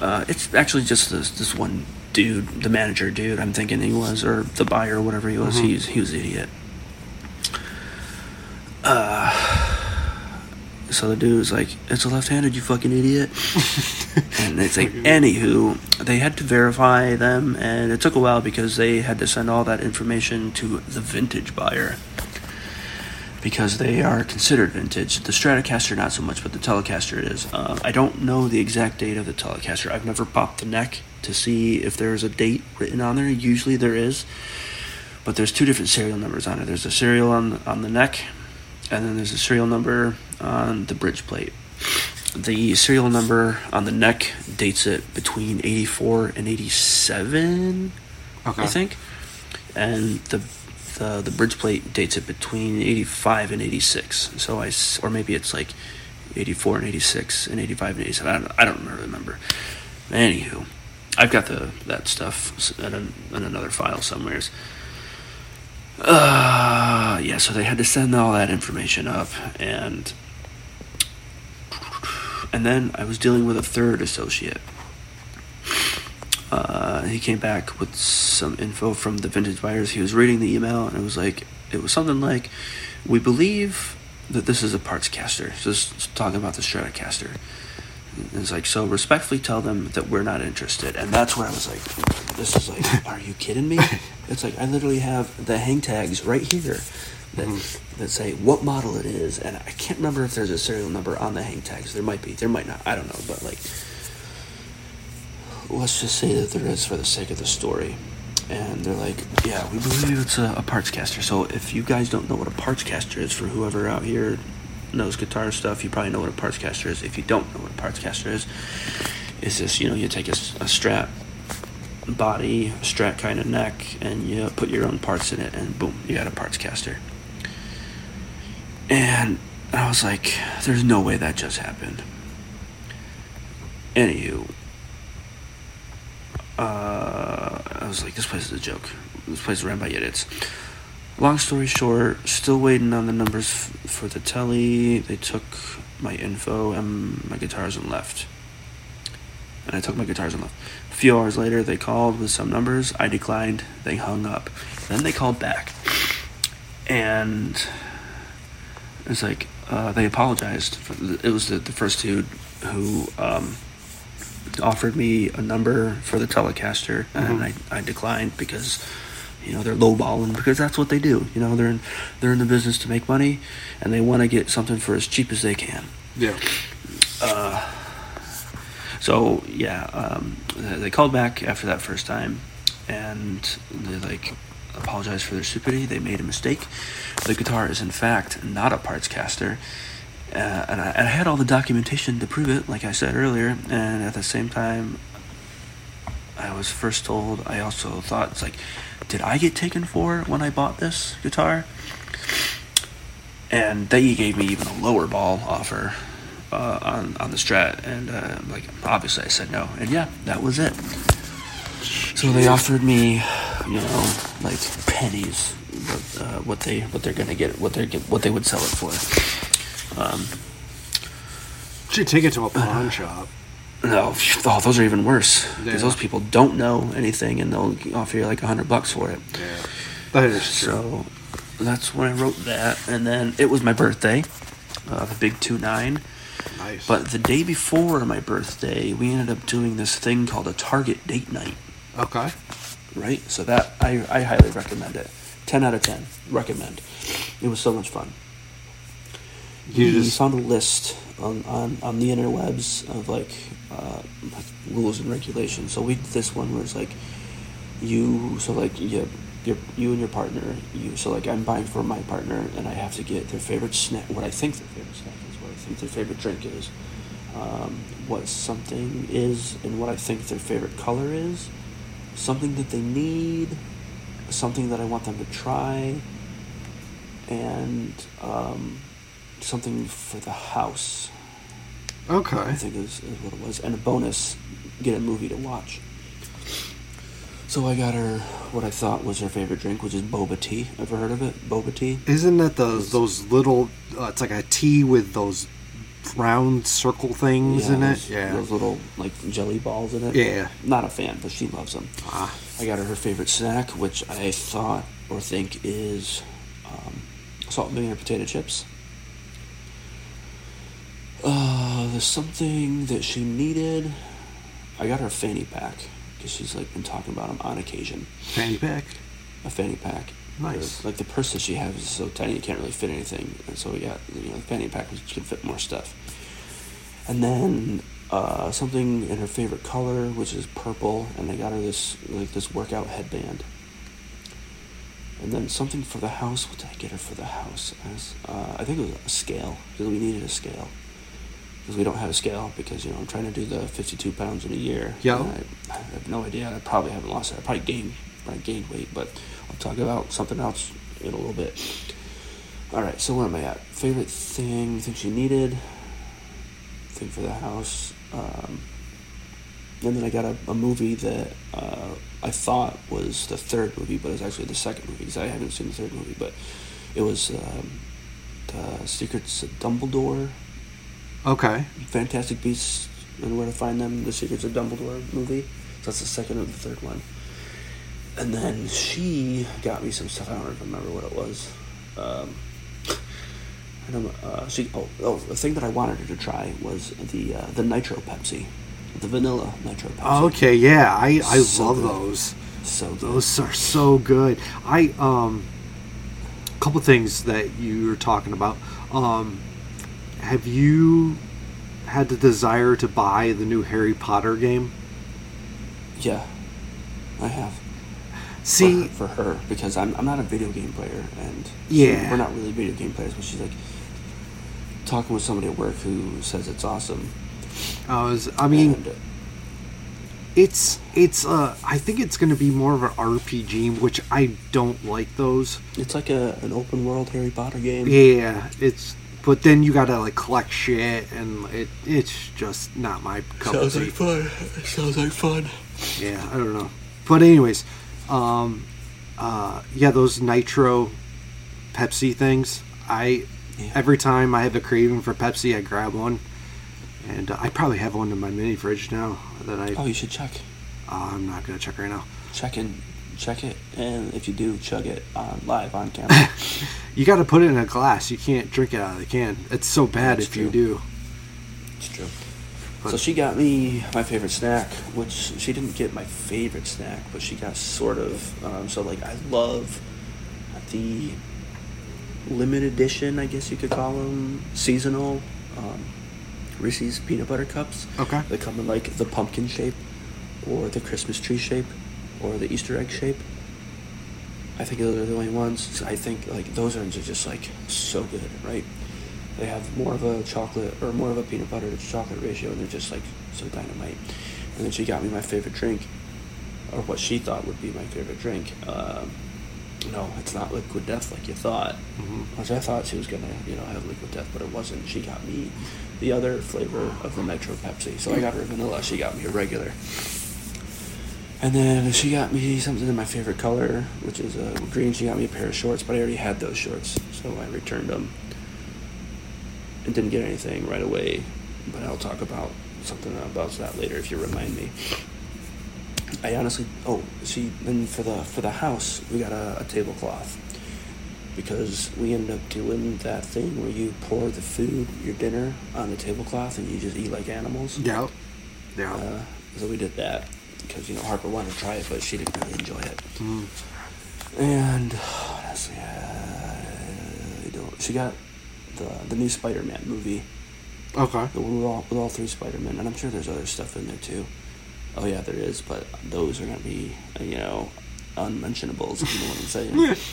Uh, it's actually just this this one dude, the manager dude. I'm thinking he was, or the buyer, whatever he was. He's he was an idiot. So the dude was like, "It's a left-handed, you fucking idiot." and it's like, anywho, they had to verify them, and it took a while because they had to send all that information to the vintage buyer. because they are considered vintage. The Stratocaster not so much, but the Telecaster is. Uh, I don't know the exact date of the Telecaster. I've never popped the neck to see if there's a date written on there. Usually there is, but there's two different serial numbers on it. There's a serial on the, on the neck, and then there's a serial number on the bridge plate. The serial number on the neck dates it between 84 and 87, Okay. I think, and the the the bridge plate dates it between 85 and 86. So I or maybe it's like 84 and 86 and 85 and 87. I don't, I don't really remember. Anywho, I've got the that stuff in, an, in another file somewheres. Uh, yeah, so they had to send all that information up, and and then I was dealing with a third associate. Uh, he came back with some info from the vintage buyers. He was reading the email, and it was like it was something like, "We believe that this is a parts caster." So talking about the Stratocaster. It's like so. Respectfully, tell them that we're not interested, and that's where I was like, "This is like, are you kidding me?" It's like I literally have the hang tags right here that mm-hmm. that say what model it is, and I can't remember if there's a serial number on the hang tags. There might be, there might not. I don't know, but like, let's just say that there is for the sake of the story. And they're like, yeah, we believe it's a, a parts caster. So if you guys don't know what a parts caster is, for whoever out here knows guitar stuff, you probably know what a parts caster is. If you don't know what a parts caster is, it's this, you know, you take a strat body, strat kind of neck, and you put your own parts in it, and boom, you got a parts caster. And I was like, there's no way that just happened. Anywho, uh, I was like, this place is a joke. This place is ran by idiots. Long story short, still waiting on the numbers f- for the telly. They took my info and my guitars and left. And I took my guitars and left. Few hours later, they called with some numbers. I declined. They hung up. Then they called back. And it's like, uh, they apologized. For it was the, the first dude who um, offered me a number for the Telecaster, and I, I declined because you know they're lowballing because that's what they do. You know they're in they're in the business to make money, and they want to get something for as cheap as they can. Yeah. So yeah, um, they called back after that first time, and they like apologized for their stupidity. They made a mistake. The guitar is in fact not a parts caster, uh, and I, I had all the documentation to prove it, like I said earlier. And at the same time, I was first told. I also thought it's like, did I get taken for when I bought this guitar? And they gave me even a lower ball offer uh, on on the Strat, and uh, like obviously I said no, and yeah, that was it. So they offered me, you know, like pennies, what, uh, what they what they're gonna get, what they get, what they would sell it for. Um, Should take it to a pawn shop. no, oh, those are even worse because Yeah. those people don't know anything, and they'll offer you like a hundred bucks for it. Yeah. That is true. So that's when I wrote that, and then it was my birthday, uh, the big two nine. Nice. But the day before my birthday, we ended up doing this thing called a Target date night, okay. right? So that I, I highly recommend it. 10 out of 10. Recommend. It was so much fun. You we just found a list on, on, on the interwebs of like, uh, rules and regulations. So we did this one where it's like you, so like you, you, you and your partner, you, so like I'm buying for my partner and I have to get their favorite snack, what I think their favorite snack is, what I think their favorite drink is, um, what something is, and what I think their favorite color is, something that they need, something that I want them to try, and um, something for the house. Okay. I think is, is what it was, and a bonus, get a movie to watch. So I got her what I thought was her favorite drink, which is boba tea. Ever heard of it? Boba tea. Isn't that those those little? Uh, it's like a tea with those round circle things in those, it. Yeah. Those little like jelly balls in it. Yeah. Not a fan, but she loves them. Ah. I got her her favorite snack, which I thought or think is um, salt and vinegar potato chips. Uh, there's something that she needed. I got her a fanny pack because she's like been talking about them on occasion. Fanny pack. A fanny pack. Nice. The- like the purse that she has is so tiny it can't really fit anything, and so we got you know the fanny pack which can fit more stuff. And then uh, something in her favorite color, which is purple, and I got her this like this workout headband. And then something for the house. What did I get her for the house? As, uh, I think it was a scale because we needed a scale because we don't have a scale because you know I'm trying to do the 52 pounds in a year. Yeah. I, I have no idea. I probably haven't lost it. I probably gained, probably gained weight, but I'll talk about something else in a little bit. All right. So where am I at? Favorite thing? Thing she needed. Thing for the house. Um, and then I got a, a movie that uh, I thought was the third movie, but it's actually the second movie because I haven't seen the third movie. But it was um, the Secrets of Dumbledore, Okay. Fantastic Beasts and Where to Find Them, the Secrets of Dumbledore movie. So that's the second and the third one. And then she got me some stuff. I don't remember what it was. Um, I don't. Uh, she. Oh, oh, the thing that I wanted her to try was the uh, the Nitro Pepsi, the vanilla Nitro Pepsi. Okay. Yeah. I I So love good. those. So good. Those are so good. I um, a couple things that you were talking about. Um, have you had the desire to buy the new Harry Potter game? Yeah, I have. See, for, for her because I'm, I'm not a video game player and Yeah. we're not really video game players but she's like talking with somebody at work who says it's awesome I was. I mean, and, uh, it's it's. Uh, I think it's going to be more of an RPG, which I don't like those. it's like a an open world Harry Potter game Yeah, it's. But then you gotta like collect shit, and it it's just not my cup of tea. fun sounds like fun Yeah, I don't know. But anyways, um, uh, yeah, those nitro Pepsi things. I Yeah. every time I have a craving for Pepsi, I grab one, and uh, I probably have one in my mini fridge now that I. oh you should check Uh, I'm not gonna check right now. check in check it and if you do chug it on live on camera You got to put it in a glass. You can't drink it out of the can. It's so bad That's if you do. it's true so she got me my favorite snack which she didn't get my favorite snack but she got sort of um, so like I love the limited edition, I guess you could call them, seasonal um, Reese's peanut butter cups. Okay. They come in like the pumpkin shape, or the Christmas tree shape, or the Easter egg shape. I think those are the only ones. I think like those ones are just like so good, right? They have more of a chocolate or more of a peanut butter to chocolate ratio, and they're just like so dynamite. And then she got me my favorite drink, or what she thought would be my favorite drink. Um, no, it's not liquid death like you thought. Which I thought she was gonna, you know, have liquid death, but it wasn't. She got me the other flavor of the Nitro Pepsi. So I got her vanilla. She got me a regular. And then she got me something in my favorite color, which is uh, green. She got me a pair of shorts, but I already had those shorts, so I returned them. And didn't get anything right away, but I'll talk about something about that later if you remind me. I honestly, oh, see, then for the for the house, we got a, a tablecloth because we ended up doing that thing where you pour the food, your dinner, on the tablecloth and you just eat like animals. Yeah. Yeah. Uh, so we did that because you know Harper wanted to try it, but she didn't really enjoy it. Mm. And honestly. I don't. She got the the new Spider-Man movie, okay. the one with all with all three Spider-Men, and I'm sure there's other stuff in there too. Oh yeah, there is, but those are gonna be you know unmentionables. If you know what I'm saying?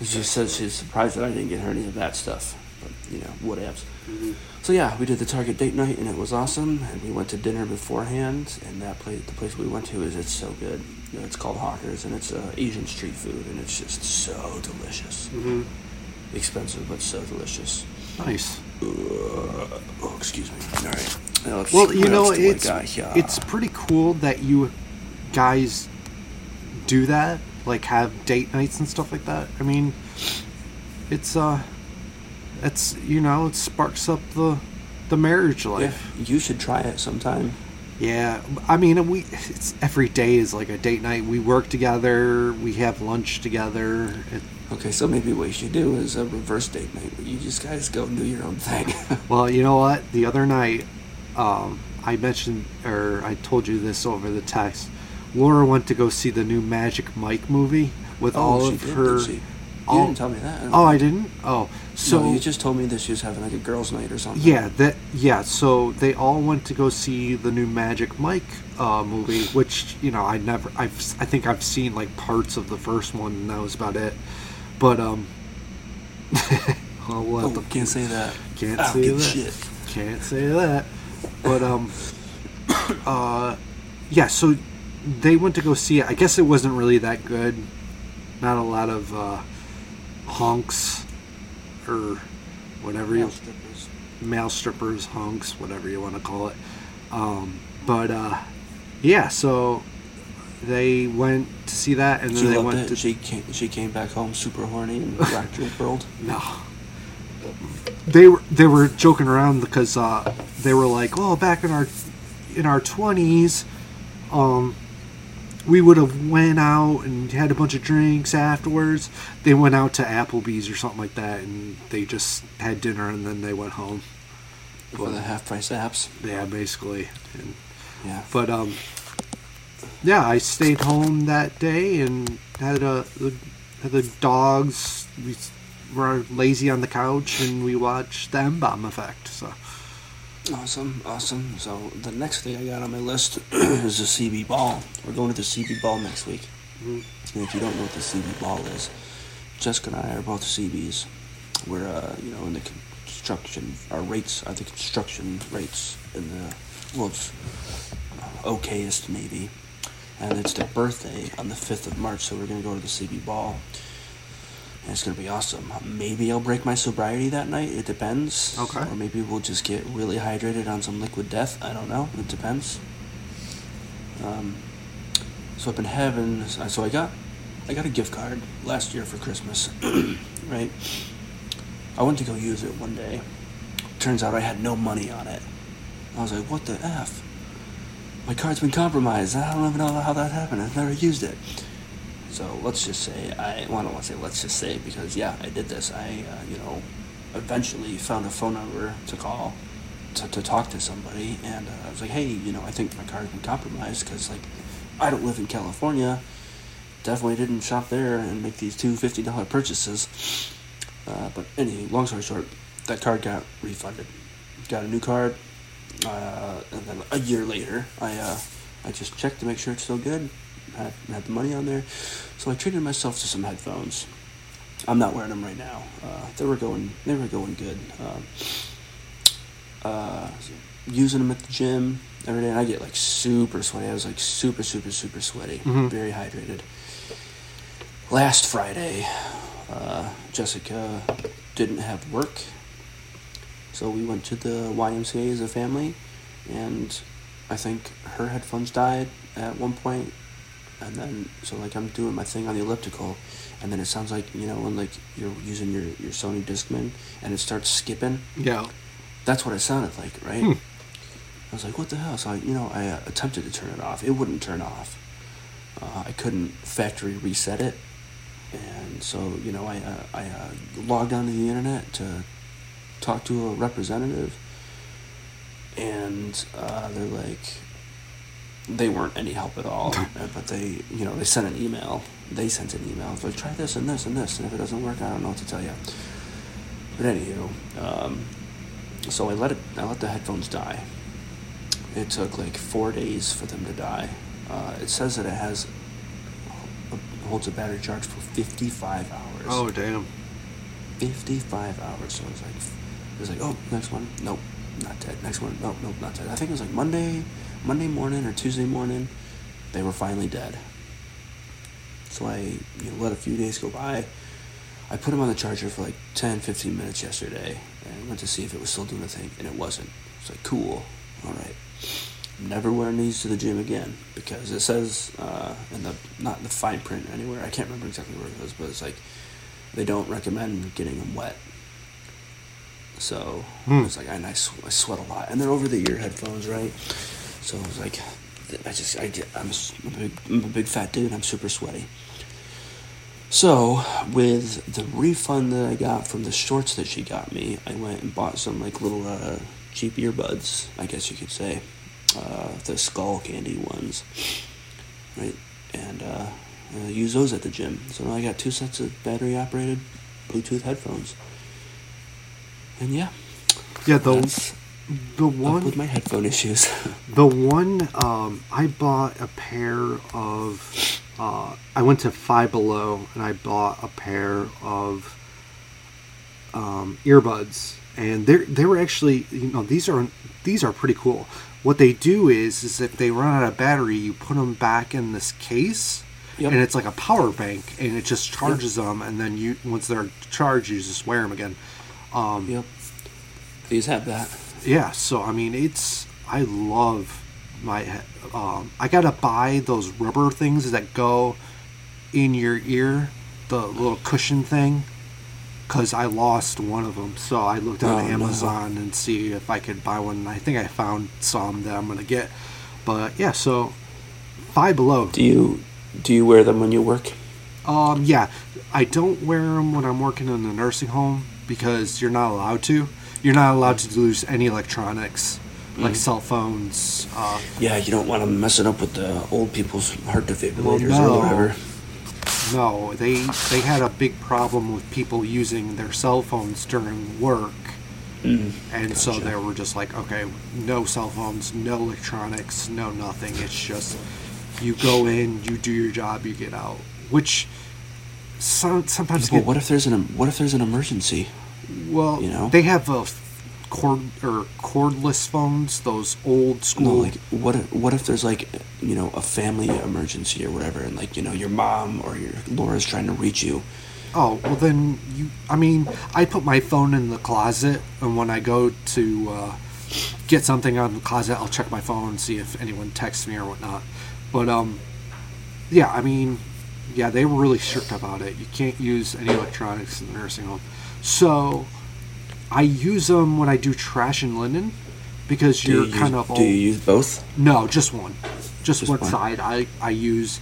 She just says she's surprised that I didn't get her any of that stuff, but you know whatevs. So yeah, we did the Target date night and it was awesome. And we went to dinner beforehand. And that place, the place we went to, is it's so good. It's called Hawkers, and it's uh, Asian street food, and it's just so delicious. hmm Expensive, but so delicious. Nice. Uh, oh, excuse me. All right. Now Well, you know, else do I it's it's pretty cool that you guys do that, like have date nights and stuff like that. I mean, it's uh, it's you know, it sparks up the the marriage yeah, life. you should try it sometime. Yeah, I mean, we it's every day is like a date night. We work together, we have lunch together. It, Okay, so maybe what you should do is a reverse date night where you just guys go and do your own thing. Well, you know what? The other night, um, I mentioned, or I told you this over the text. Laura went to go see the new Magic Mike movie. with Oh, all she of did, her. did she? You all- didn't tell me that. Oh, I didn't. Oh, so so you just told me that she was having like a girls' night or something. Yeah, that yeah. So they all went to go see the new Magic Mike uh, movie, which you know I never. I've I think I've seen like parts of the first one, and that was about it. But um, well, we'll Oh, can't say that. can't I don't say that. shit. Can't say that. But um, uh, yeah. So they went to go see it. I guess it wasn't really that good. Not a lot of uh, honks or whatever you Male strippers. male strippers, hunks, whatever you want to call it. Um, but uh, yeah, so they went to see that, and then She they went it. to She came. She came back home super horny and rocked your world. no. They were they were joking around because uh, they were like, "Oh, back in our in our twenties, um, we would have went out and had a bunch of drinks afterwards. They went out to Applebee's or something like that, and they just had dinner and then they went home. for the half price apps. Yeah, basically. And Yeah. But um, yeah, I stayed home that day and had a the, had the dogs. We were lazy on the couch and we watched the M Bomb Effect. So Awesome, awesome. So the next thing I got on my list is the Seabee ball. We're going to the Seabee ball next week. Mhm. And if you don't know what the Seabee ball is, Jessica and I are both Seabees. We're uh, you know in the construction. Our rates are the construction rates in the world's uh, okayest maybe. And it's their birthday on the fifth of March, so we're gonna go to the Seabee ball. And it's gonna be awesome. Maybe I'll break my sobriety that night. It depends. Okay. Or maybe we'll just get really hydrated on some liquid death. I don't know. It depends. Um, so I've been having. So I got, I got a gift card last year for Christmas, right? I went to go use it one day. Turns out I had no money on it. I was like, what the f? My card's been compromised. I don't even know how that happened. I've never used it. So let's just say I. Well, I don't want to say let's just say because yeah, I did this. I uh, you know eventually found a phone number to call to, to talk to somebody, and uh, I was like, hey, you know, I think my card's been compromised because like I don't live in California. Definitely didn't shop there and make these two fifty dollar purchases. Uh, but anyway, long story short, that card got refunded. Got a new card, uh, and then a year later, I uh, I just checked to make sure it's still good. Had, had the money on there, so I treated myself to some headphones. I'm not wearing them right now. Uh, they were going they were going good. Um, uh, using them at the gym every day, and I get like super sweaty. I was like super super super sweaty, Mhm. very hydrated. Last Friday, uh, Jessica didn't have work, so we went to the YMCA as a family, and I think her headphones died at one point, and then so like I'm doing my thing on the elliptical, and then it sounds like you know when like you're using your your Sony Discman and it starts skipping. yeah, That's what it sounded like, right? Hmm. I was like, what the hell? So I, you know, I uh, attempted to turn it off. It wouldn't turn off. Uh, I couldn't factory reset it, and so you know, I uh, I uh, logged onto the internet to talk to a representative, and uh, they're like, they weren't any help at all. uh, but they, you know, they sent an email. They sent an email. It's like, try this and this and this, and if it doesn't work, I don't know what to tell you. But anywho, um, so I let it. I let the headphones die. It took like four days for them to die. Uh, it says that it has holds a battery charge for 55 hours. oh damn, 55 hours. So it's like, was like, oh, next one, nope, not dead. Next one, nope, nope, not dead. I think it was like Monday, Monday morning or Tuesday morning, they were finally dead. So I you know, let a few days go by. I put them on the charger for like 10, 15 minutes yesterday and went to see if it was still doing the thing, and it wasn't. It's like, cool, all right. I'm never wearing these to the gym again because it says uh, in the not the fine print anywhere. I can't remember exactly where it was, but it's like they don't recommend getting them wet. So Hmm. it's like and I, sw- I sweat a lot, and they're over the ear headphones, right? So it was like I just I I'm a, s- I'm a big I'm a big fat dude. I'm super sweaty. So with the refund that I got from the shorts that she got me, I went and bought some like little uh, cheap earbuds, I guess you could say, uh, the Skullcandy ones, right? And uh, uh, use those at the gym. So now I got two sets of battery operated Bluetooth headphones. And yeah, Yeah, the that's the one with my headphone issues. The one um, I bought a pair of. Uh, I went to Five Below and I bought a pair of um, earbuds, and they they were actually you know these are these are pretty cool. What they do is is if they run out of battery, you put them back in this case, Yep. and it's like a power bank, and it just charges them, and then you once they're charged, you just wear them again. Um, yep. These have that. yeah so i mean it's i love my um, i gotta buy those rubber things that go in your ear the little cushion thing because i lost one of them so i looked on Oh, no. amazon and see if i could buy one i think i found some that i'm gonna get but yeah so five below Do you do you wear them when you work? um, yeah, I don't wear them when I'm working in a nursing home because you're not allowed to. You're not allowed to lose any electronics, like cell phones. Uh, Yeah, you don't want them messing up with the old people's heart defibrillators Well, no. or whatever. no, they they had a big problem with people using their cell phones during work, Mm, and so they were just like, okay, no cell phones, no electronics, no nothing. It's just you go in, you do your job, you get out. Which some, sometimes Well, get what if there's an what if there's an emergency? Well, you know? they have uh, cord or cordless phones, those old school. No, like what if, what if there's like you know a family emergency or whatever, and like you know your mom or your Laura's trying to reach you. oh, well then you. I mean, I put my phone in the closet, and when I go to uh, get something out of the closet, I'll check my phone and see if anyone texts me or whatnot. But um, yeah, I mean, yeah, they were really strict about it. You can't use any electronics in the nursing home. So I use them when I do trash and linen because Do you're you kind use, of all, do you use both? No, just one. Just, Just one, one. side I, I use,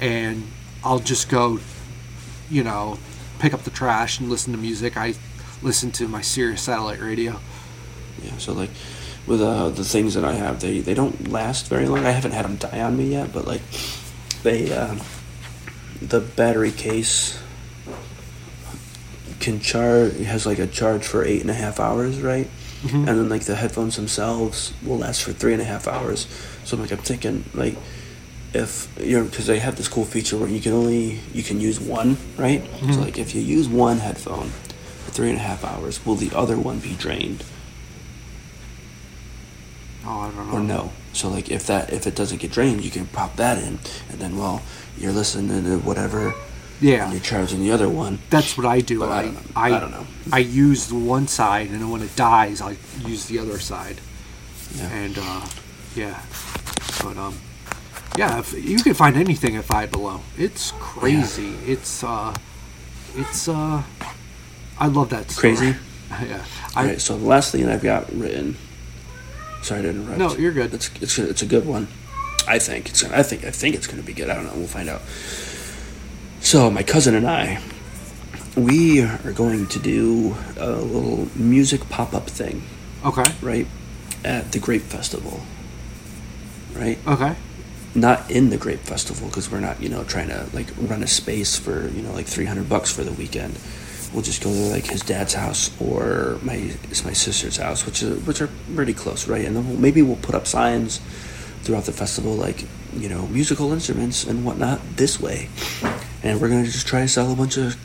and I'll just go, you know, pick up the trash and listen to music. I listen to my Sirius satellite radio. Yeah. So like with uh, the things that I have, they they don't last very long. I haven't had them die on me yet, but like they uh, the battery case can charge has like a charge for eight and a half hours, right? Mm-hmm. And then like the headphones themselves will last for three and a half hours. So I'm like I'm thinking like if you're because they have this cool feature where you can only you can use one, right? So mm-hmm. like if you use one headphone for three and a half hours, will the other one be drained? Oh, I don't know. or no. So like if that if it doesn't get drained, you can pop that in, and then well you're listening to whatever, and Yeah, you're charging the other one. that's what I do. But I I, don't know. I, I don't know. I use one side, and then when it dies, I use the other side. Yeah. And uh, yeah, but um, yeah, if, you can find anything at Five Below. It's crazy. It's uh, it's uh, I love that. Store. Crazy? yeah. All I, right. So the last thing I've got written. Sorry to interrupt. No, you're good. It's it's a, it's a good one. I think it's I think I think it's going to be good. I don't know. We'll find out. So my cousin and I, we are going to do a little music pop up thing, Okay. right, at the Grape Festival. Right. Okay. not in the grape festival because we're not you know trying to like run a space for you know like 300 bucks for the weekend we'll just go to like his dad's house or my it's my sister's house which is which are pretty close right and then we'll, maybe we'll put up signs throughout the festival like you know musical instruments and whatnot this way and we're gonna just try to sell a bunch of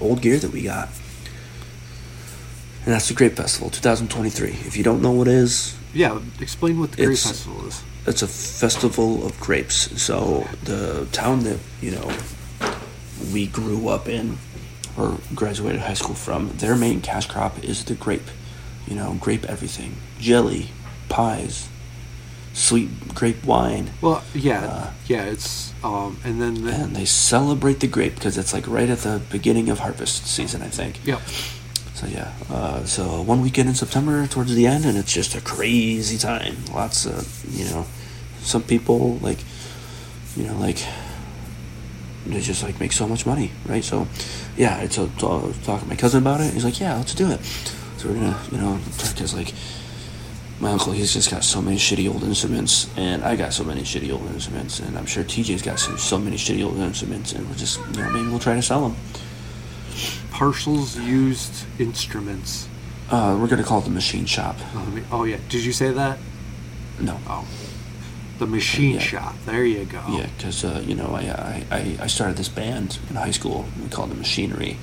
old gear that we got and that's the grape festival 2023 if you don't know what it is Yeah. Explain what the Grape Festival is. it's a festival of grapes. So the town that you know we grew up in or graduated high school from, their main cash crop is the grape. You know, grape everything, jelly, pies, sweet grape wine, Well, yeah, Uh, yeah. It's um, and then the, and they celebrate the grape because it's like right at the beginning of harvest season, I think. yeah. So yeah, uh, so one weekend in September towards the end, and it's just a crazy time. Lots of you know, some people like, you know, like they just like make so much money, right? So yeah, it's a talk talking to my cousin about it. He's like, yeah, let's do it. So we're gonna you know, because like my uncle, he's just got so many shitty old instruments, and I got so many shitty old instruments, and I'm sure TJ's got some, so many shitty old instruments, and we'll just, you know, maybe we'll try to sell them. Parshall's used instruments. Uh, we're gonna call it the machine shop. Oh, oh yeah, did you say that? No. Oh, the machine Yeah. shop. There you go. Yeah, because uh, you know, I, I I I started this band in high school. We called it Machinery.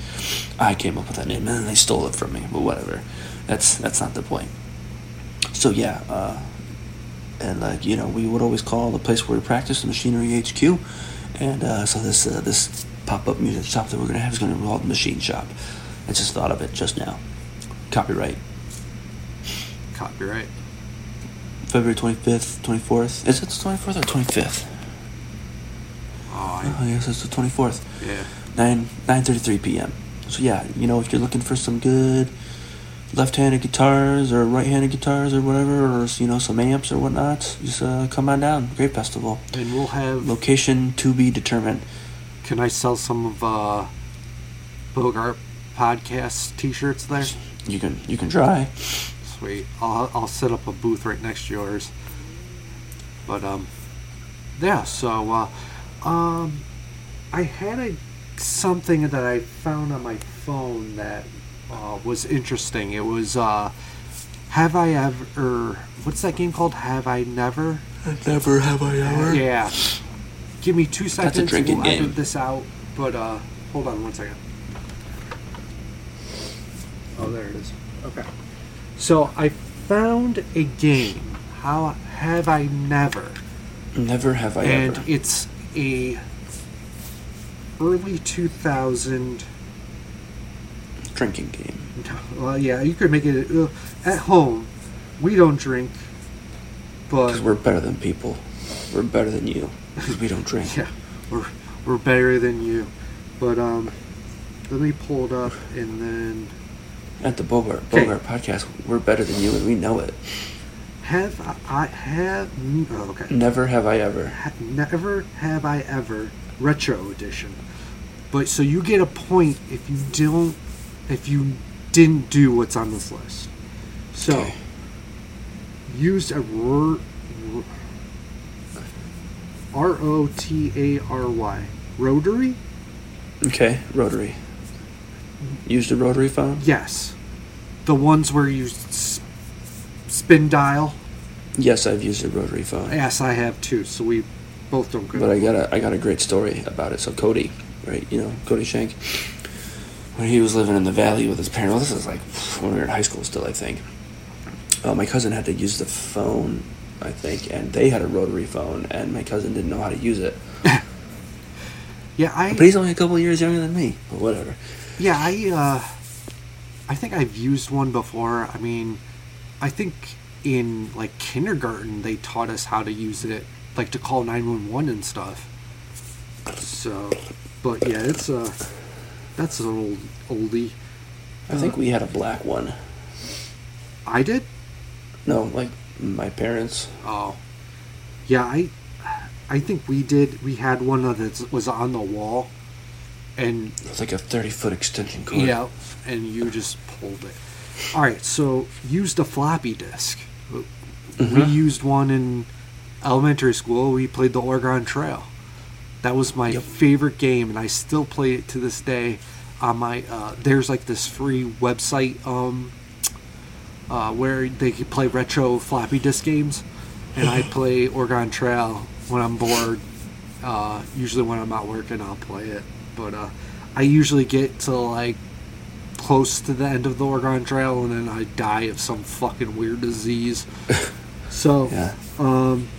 I came up with that name, and then they stole it from me. But whatever, that's that's not the point. So yeah, uh, and like you know, we would always call the place where we practice the Machinery HQ, and uh, so this uh, this pop up music shop that we're gonna have is gonna be called Machine Shop. I just thought of it just now. Copyright Copyright. February twenty fifth, twenty fourth. Is it the twenty fourth or twenty fifth? Oh, Oh, I, yes, it's the twenty fourth. yeah. 9 9:33 p.m. So yeah, you know, if you're looking for some good left-handed guitars or right-handed guitars or whatever, or you know, some amps or whatnot, just uh, come on down. Grape festival. And we'll have. Location to be determined. Can I sell some of uh, Bogart podcast T-shirts there? You can you can try. Sweet. I'll I'll set up a booth right next to yours. But um, yeah. So uh, um, I had a something that I found on my phone that uh, was interesting. It was uh, have I ever? What's that game called? Have I never? Never have I ever. Yeah. Give me two seconds. That's a drinking we'll game. this out. But uh, hold on one second. Oh, there it is. Okay. So I found a game. How have I never? Never have I and ever. it's a early 2000 Drinking game. well yeah you could make it uh, at home we don't drink Because but we're better than people. We're better than you. Because we don't drink. yeah we're, we're better than you but um let me pull it up and then At the Bogart. Bogart podcast, we're better than you, and we know it. have i, I have oh, okay Never have I ever. ha- never have I ever retro edition. But so you get a point if you don't if you didn't do what's on this list. So Okay. used a ro- R O T A R Y rotary. Okay, rotary. Used a rotary phone? Yes, the ones where you s- spin dial. Yes, I've used a rotary phone. Yes, I have too. So we both don't. But I got a I got a great story about it. So Cody, right? You know Cody Shank. When he was living in the valley with his parents, well, this is like when we were in high school still, I think. Uh, my cousin had to use the phone, I think, and they had a rotary phone, and my cousin didn't know how to use it. yeah, I. But he's only a couple years younger than me. But whatever. Yeah, I uh I think I've used one before. I mean, I think in like kindergarten they taught us how to use it like to call 911 and stuff. So, but yeah, it's uh that's an old oldie. I think we had a black one. I did? No, like my parents. Oh. Yeah, I I think we did. We had one that was on the wall and It was like a thirty foot extension cord. Yeah, and you just pulled it. All right, so used a floppy disk. We Mhm. used one in elementary school. We played the Oregon Trail. That was my favorite game, and I still play it to this day. On my uh, there's like this free website um, uh, where they can play retro floppy disk games, and I play Oregon Trail when I'm bored. Uh, usually when I'm not working, I'll play it. But uh, I usually get to like close to the end of the Oregon Trail, and then I die of some fucking weird disease. so, Yeah. um,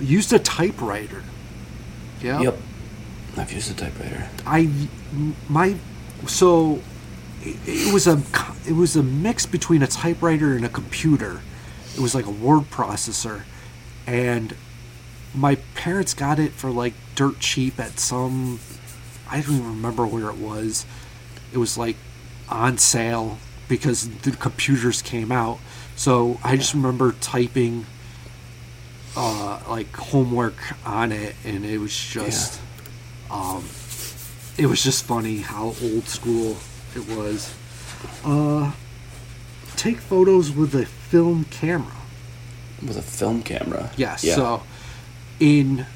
used a typewriter. Yeah. Yep. I've used a typewriter. I my so it, it was a it was a mix between a typewriter and a computer. It was like a word processor, and my parents got it for like dirt cheap at some. I don't even remember where it was. It was like on sale because the computers came out. So I just remember typing uh, like homework on it, and it was just um, it was just funny how old school it was. Uh, take photos with a film camera. With a film camera. Yes. Yeah. So, in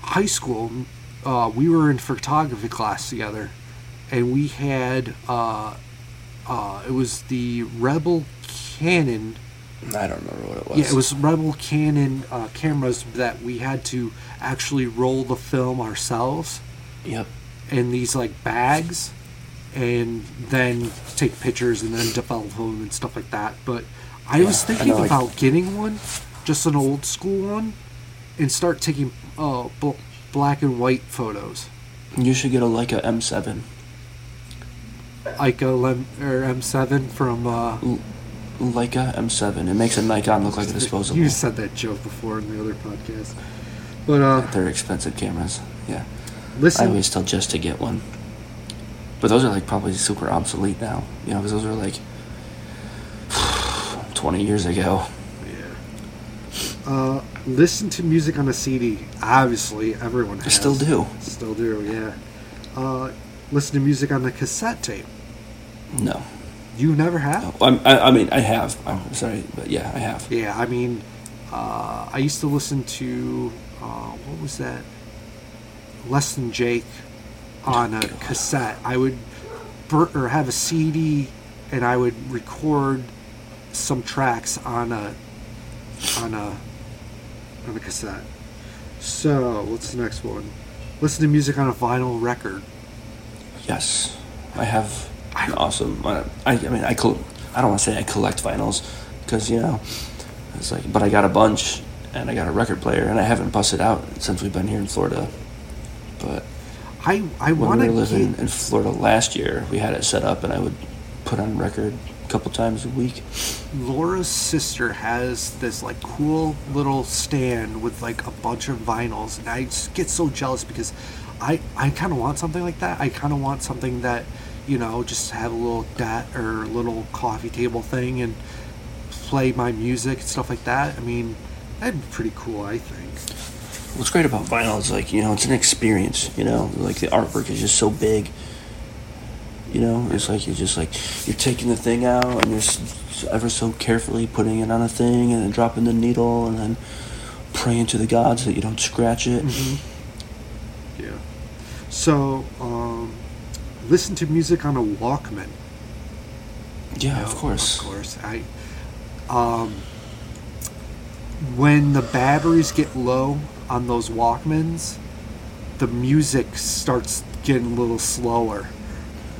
high school, uh, we were in photography class together, and we had uh, uh, it was the Rebel Canon. I don't remember what it was. Yeah, it was Rebel Canon uh, cameras that we had to actually roll the film ourselves Yep. in these like bags, and then take pictures and then develop them and stuff like that. But I was Yeah, I thinking know, like- about getting one, just an old school one, and start taking uh, bl- black and white photos, You should get a Leica M7. like a Lem- or M7 from. Uh, Leica M7. It makes a Nikon look like a disposable. you said that joke before in the other podcast, but uh, They're expensive cameras. Yeah. Listen. I always tell Jess to get one. But those are like probably super obsolete now. You know, because those are like 20 years ago. Yeah. Uh, listen to music on a CD. Obviously, everyone I still do. Still do, yeah. Uh, listen to music on a cassette tape. No. You never have? I'm, I, I mean, I have. I'm sorry, but yeah, I have. Yeah, I mean, uh, I used to listen to uh, what was that? Less Than Jake on a cassette. I would bur- or have a CD, and I would record some tracks on a on a on a cassette. So, what's the next one? Listen to music on a vinyl record. Yes, I have an awesome. I, I mean, I col- I don't want to say I collect vinyls because you know, it's like, but I got a bunch and I got a record player and I haven't busted out since we've been here in Florida. But I I when we to were living get in Florida last year, we had it set up and I would put on record a couple times a week. Laura's sister has this like cool little stand with like a bunch of vinyls, and I get so jealous because I I kind of want something like that. I kind of want something that you know just have a little dat or little coffee table thing and play my music and stuff like that. I mean, that'd be pretty cool. I think. What's great about vinyl is like you know it's an experience. You know, like the artwork is just so big. You know, it's like you're just like you're taking the thing out and you're ever so carefully putting it on a thing and then dropping the needle and then praying to the gods that you don't scratch it. Yeah. So, um, listen to music on a Walkman. Yeah, No, of course. Of course. I um when the batteries get low on those Walkmans, the music starts getting a little slower.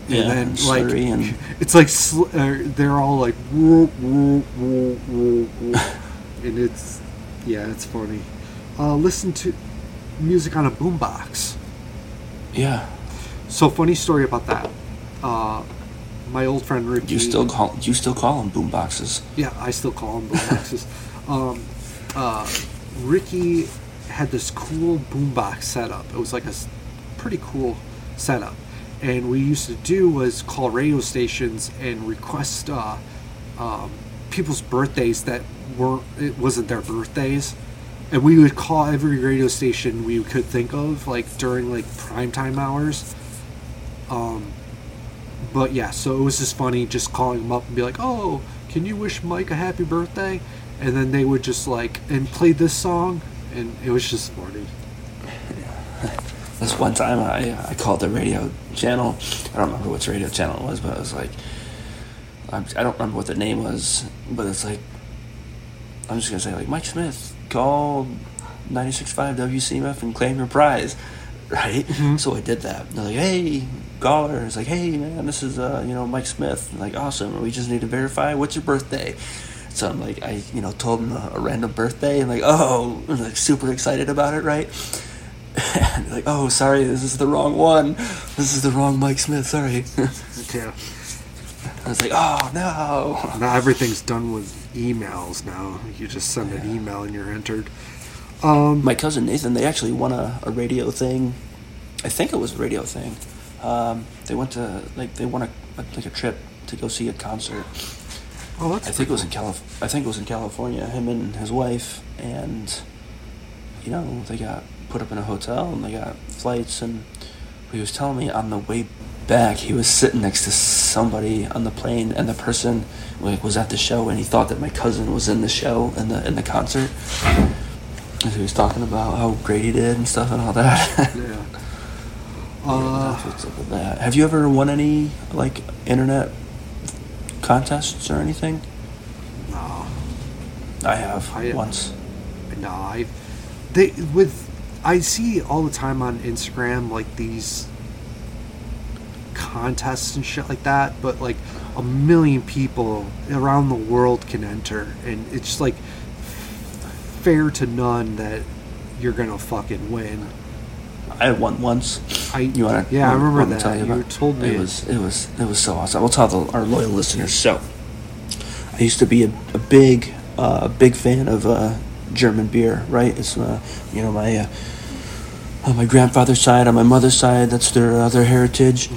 Yeah, and then like and- it's like sl- uh, they're all like woo, woo, woo, woo, woo. and it's yeah, it's funny. Uh, listen to music on a boombox. Yeah, So funny story about that. Uh, my old friend Ricky. you still call you still call them boom boxes. Yeah, I still call them boomboxes. um, uh, Ricky had this cool boombox setup. It was like a pretty cool setup, and we used to do was call radio stations and request uh, um, people's birthdays that weren't it wasn't their birthdays, and we would call every radio station we could think of like during like prime time hours. Um, but yeah, so it was just funny just calling them up and be like, "Oh, can you wish Mike a happy birthday?" And then they would just like and play this song, and it was just funny. This one time I I called the radio channel. I don't remember which radio channel it was, but I was like I'm, I don't remember what the name was, but it's like I'm just gonna say like Mike Smith call 96.5 WCMF and claim your prize, right? So I did that. They're like, hey, caller. It's like, hey man, this is uh you know Mike Smith. Like awesome. We just need to verify what's your birthday. So I'm like, I you know told him a, a random birthday and like, oh, I'm like super excited about it, right? and like, oh, sorry, this is the wrong one. This is the wrong Mike Smith. Sorry. Yeah. I was like, oh no. Now everything's done with emails now. You just send an email and you're entered. Um, My cousin Nathan, they actually won a, a radio thing. I think it was a radio thing. Um, they went to like they won a, a like a trip to go see a concert. oh, that's I think it was in Calif- I think it was in California. Him and his wife, and you know they got put up in a hotel and they got flights. And he was telling me on the way back, he was sitting next to somebody on the plane, and the person like was at the show, and he thought that my cousin was in the show in the in the concert. He was talking about how great he did and stuff and all that. Yeah. Uh, what's up with that. Have you ever won any like internet contests or anything? no, I have I- once. no. I they with I see all the time on Instagram like these contests and shit like that, but like a million people around the world can enter, and it's just like fair to none that you're gonna fucking win. I won once. I You wanna? yeah, I remember that. tell You, about- told me it was it was it was so awesome. I'll tell the, our loyal listeners. So, I used to be a, a big uh, big fan of uh, German beer. Right? It's uh, you know my uh, on my grandfather's side, on my mother's side, that's their uh, their heritage.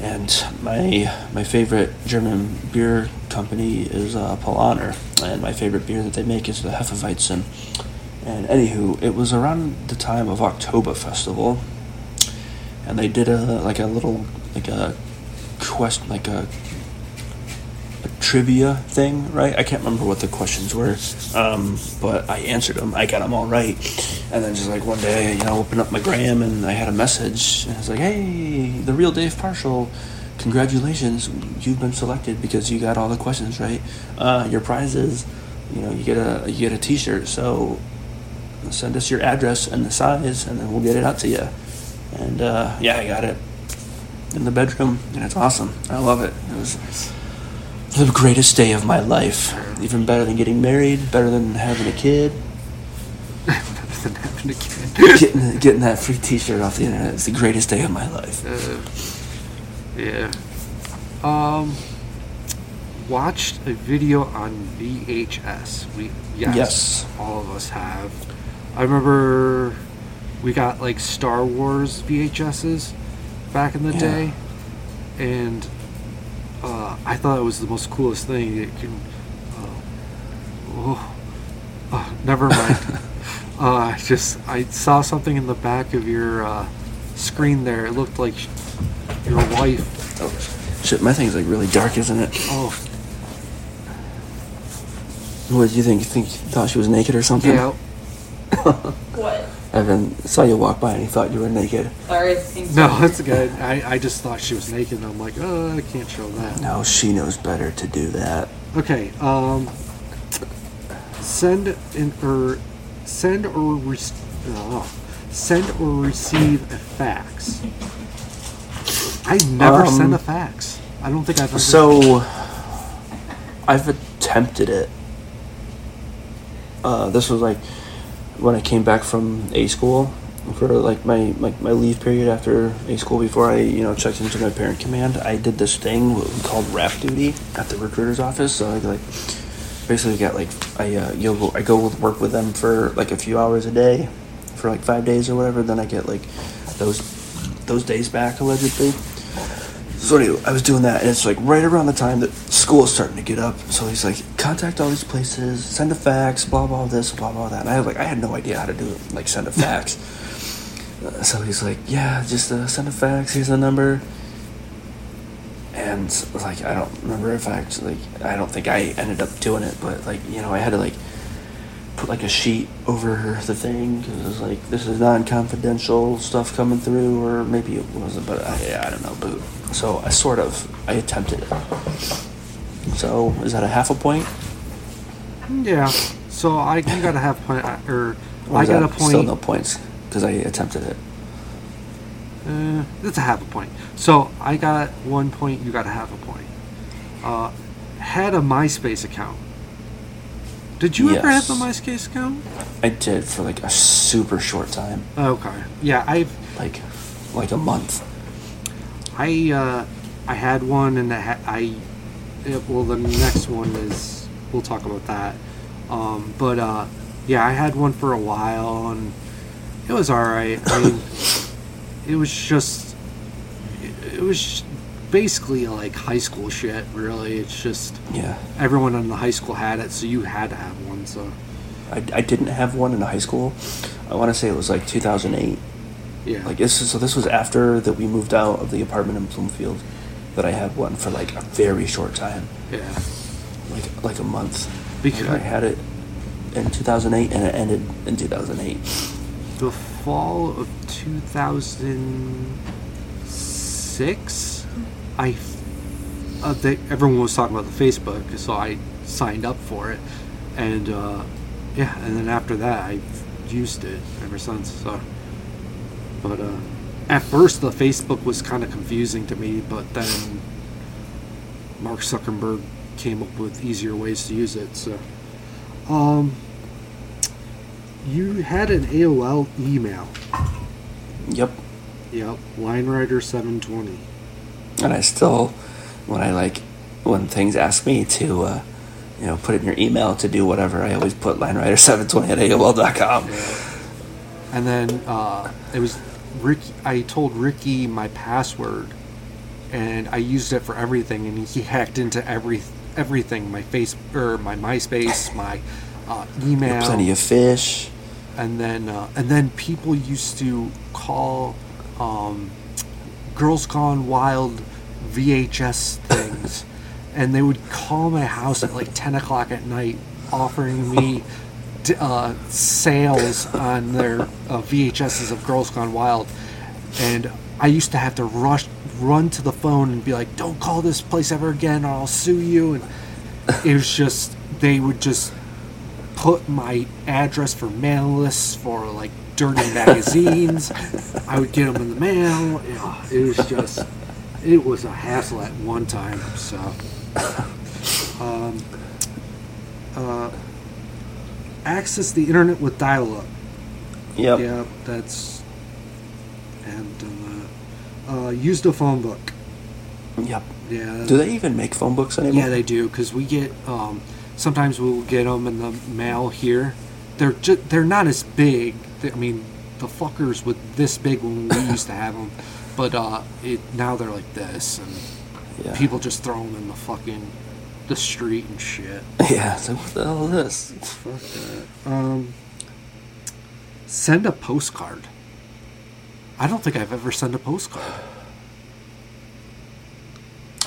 And my my favorite German beer company is uh, Paulaner, and my favorite beer that they make is the Hefeweizen. And anywho, it was around the time of Oktober Festival, and they did a like a little like a quest like a trivia thing, right? I can't remember what the questions were, um, but I answered them. I got them all right, and then just like one day, you know, I opened up my gram and I had a message, and it's like, "Hey, the real Dave Parshall." Congratulations, you've been selected because you got all the questions right. Uh, your prize is, you know, you get a you get a T-shirt. So send us your address and the size, and then we'll get it out to you. And uh, yeah, I got it in the bedroom, and it's awesome. I love it. It was the greatest day of my life. Even better than getting married, better than having a kid. than having a kid. Getting getting that free T-shirt off the internet is the greatest day of my life. Uh, yeah. Um, watched a video on VHS. We yes, Yes. all of us have. I remember we got like Star Wars VHSs back in the Yeah. day, and uh, I thought it was the most coolest thing. You can. Uh, oh, uh, never mind. uh, I just I saw something in the back of your uh, screen there. It looked like your wife. Oh, shit, my thing's like really dark, isn't it? Oh, What did you think? You think you thought she was naked or something? yeah. What? Evan saw you walk by and he thought you were naked. Sorry, No, that's good. I, I just thought she was naked. and I'm like, oh, I can't show that. No, she knows better to do that. Okay. Um. Send in or send or re- oh, send or receive a fax. I never Um, send a fax. I don't think I've ever. So, I've attempted it. Uh, this was like when I came back from A school for like my, my, my leave period after A school before I you know checked into my parent command. I did this thing called rap duty at the recruiter's office. So I like basically got like I uh, know, I go work with them for like a few hours a day for like five days or whatever. Then I get like those those days back allegedly. So anyway, I was doing that, and it's like right around the time that school is starting to get up. So he's like, contact all these places, send a fax, blah blah this, blah blah that. And I was like, I had no idea how to do it, like send a fax. Uh, so he's like, yeah, just uh, send a fax. Here's the number. And like, I don't remember if I actually, like, I don't think I ended up doing it, but like, you know, I had to like put like a sheet over the thing because it was like this is non-confidential stuff coming through, or maybe it wasn't, but I, I don't know. But so I sort of I attempted it. So is that a half a point? Yeah. So I you got a half point or I got a point. Still no points because I attempted it. Uh, that's a half a point. So I got one point. You got a half a point. Uh, had a MySpace account. Did you ever have Yes. a MySpace account? I did for like a super short time, Okay. Yeah, I've like like a month. I uh, I had one, and ha- I it, well the next one is we'll talk about that. Um, but uh, yeah, I had one for a while, and it was all right. I mean, it was just it, it was basically like high school shit. Really, it's just Yeah, everyone in the high school had it, so you had to have one. So I, I didn't have one in high school. I want to say it was like 2008. Yeah. Like this is so this was after that we moved out of the apartment in Bloomfield that I had one for like a very short time. yeah. Like like a month. Because- I had it in 2008 and it ended in 2008. The fall of 2006, I, uh, they, everyone was talking about the Facebook, so I signed up for it, and uh, yeah, and then after that, I've used it ever since. So, but uh, at first, the Facebook was kind of confusing to me, but then Mark Zuckerberg came up with easier ways to use it. So, um. You had an AOL email. Yep. Yep, LineWriter720. And I still, when I like, when things ask me to, uh, you know, put in your email to do whatever, I always put linewriter720 at AOL.com. And then uh, it was Ricky. I told Ricky my password, and I used it for everything, and he hacked into every everything. My face or my MySpace, my uh, email. Plenty of fish. and then uh, and then people used to call um, Girls Gone Wild VHS things, and they would call my house at like ten o'clock at night, offering me uh, sales on their uh, VHSs of Girls Gone Wild, and I used to have to rush run to the phone and be like, "Don't call this place ever again, or I'll sue you." And it was just they would just put my address for mail lists for like dirty magazines. I would get them in the mail. It was just, it was a hassle at one time. So, um, uh, access the internet with dial-up. Yep. Yeah, that's, and. Uh, used a phone book. Yep. Yeah. Do they even make phone books anymore? Yeah, they do because we get um, sometimes we'll get them in the mail here. They're just they're not as big. I mean, the fuckers were this big when we used to have them, but uh, it now they're like this, and Yeah. people just throw them in the fucking the street and shit. Yeah. So what the hell is this? Fuck that. Um, send a postcard. I don't think I've ever sent a postcard.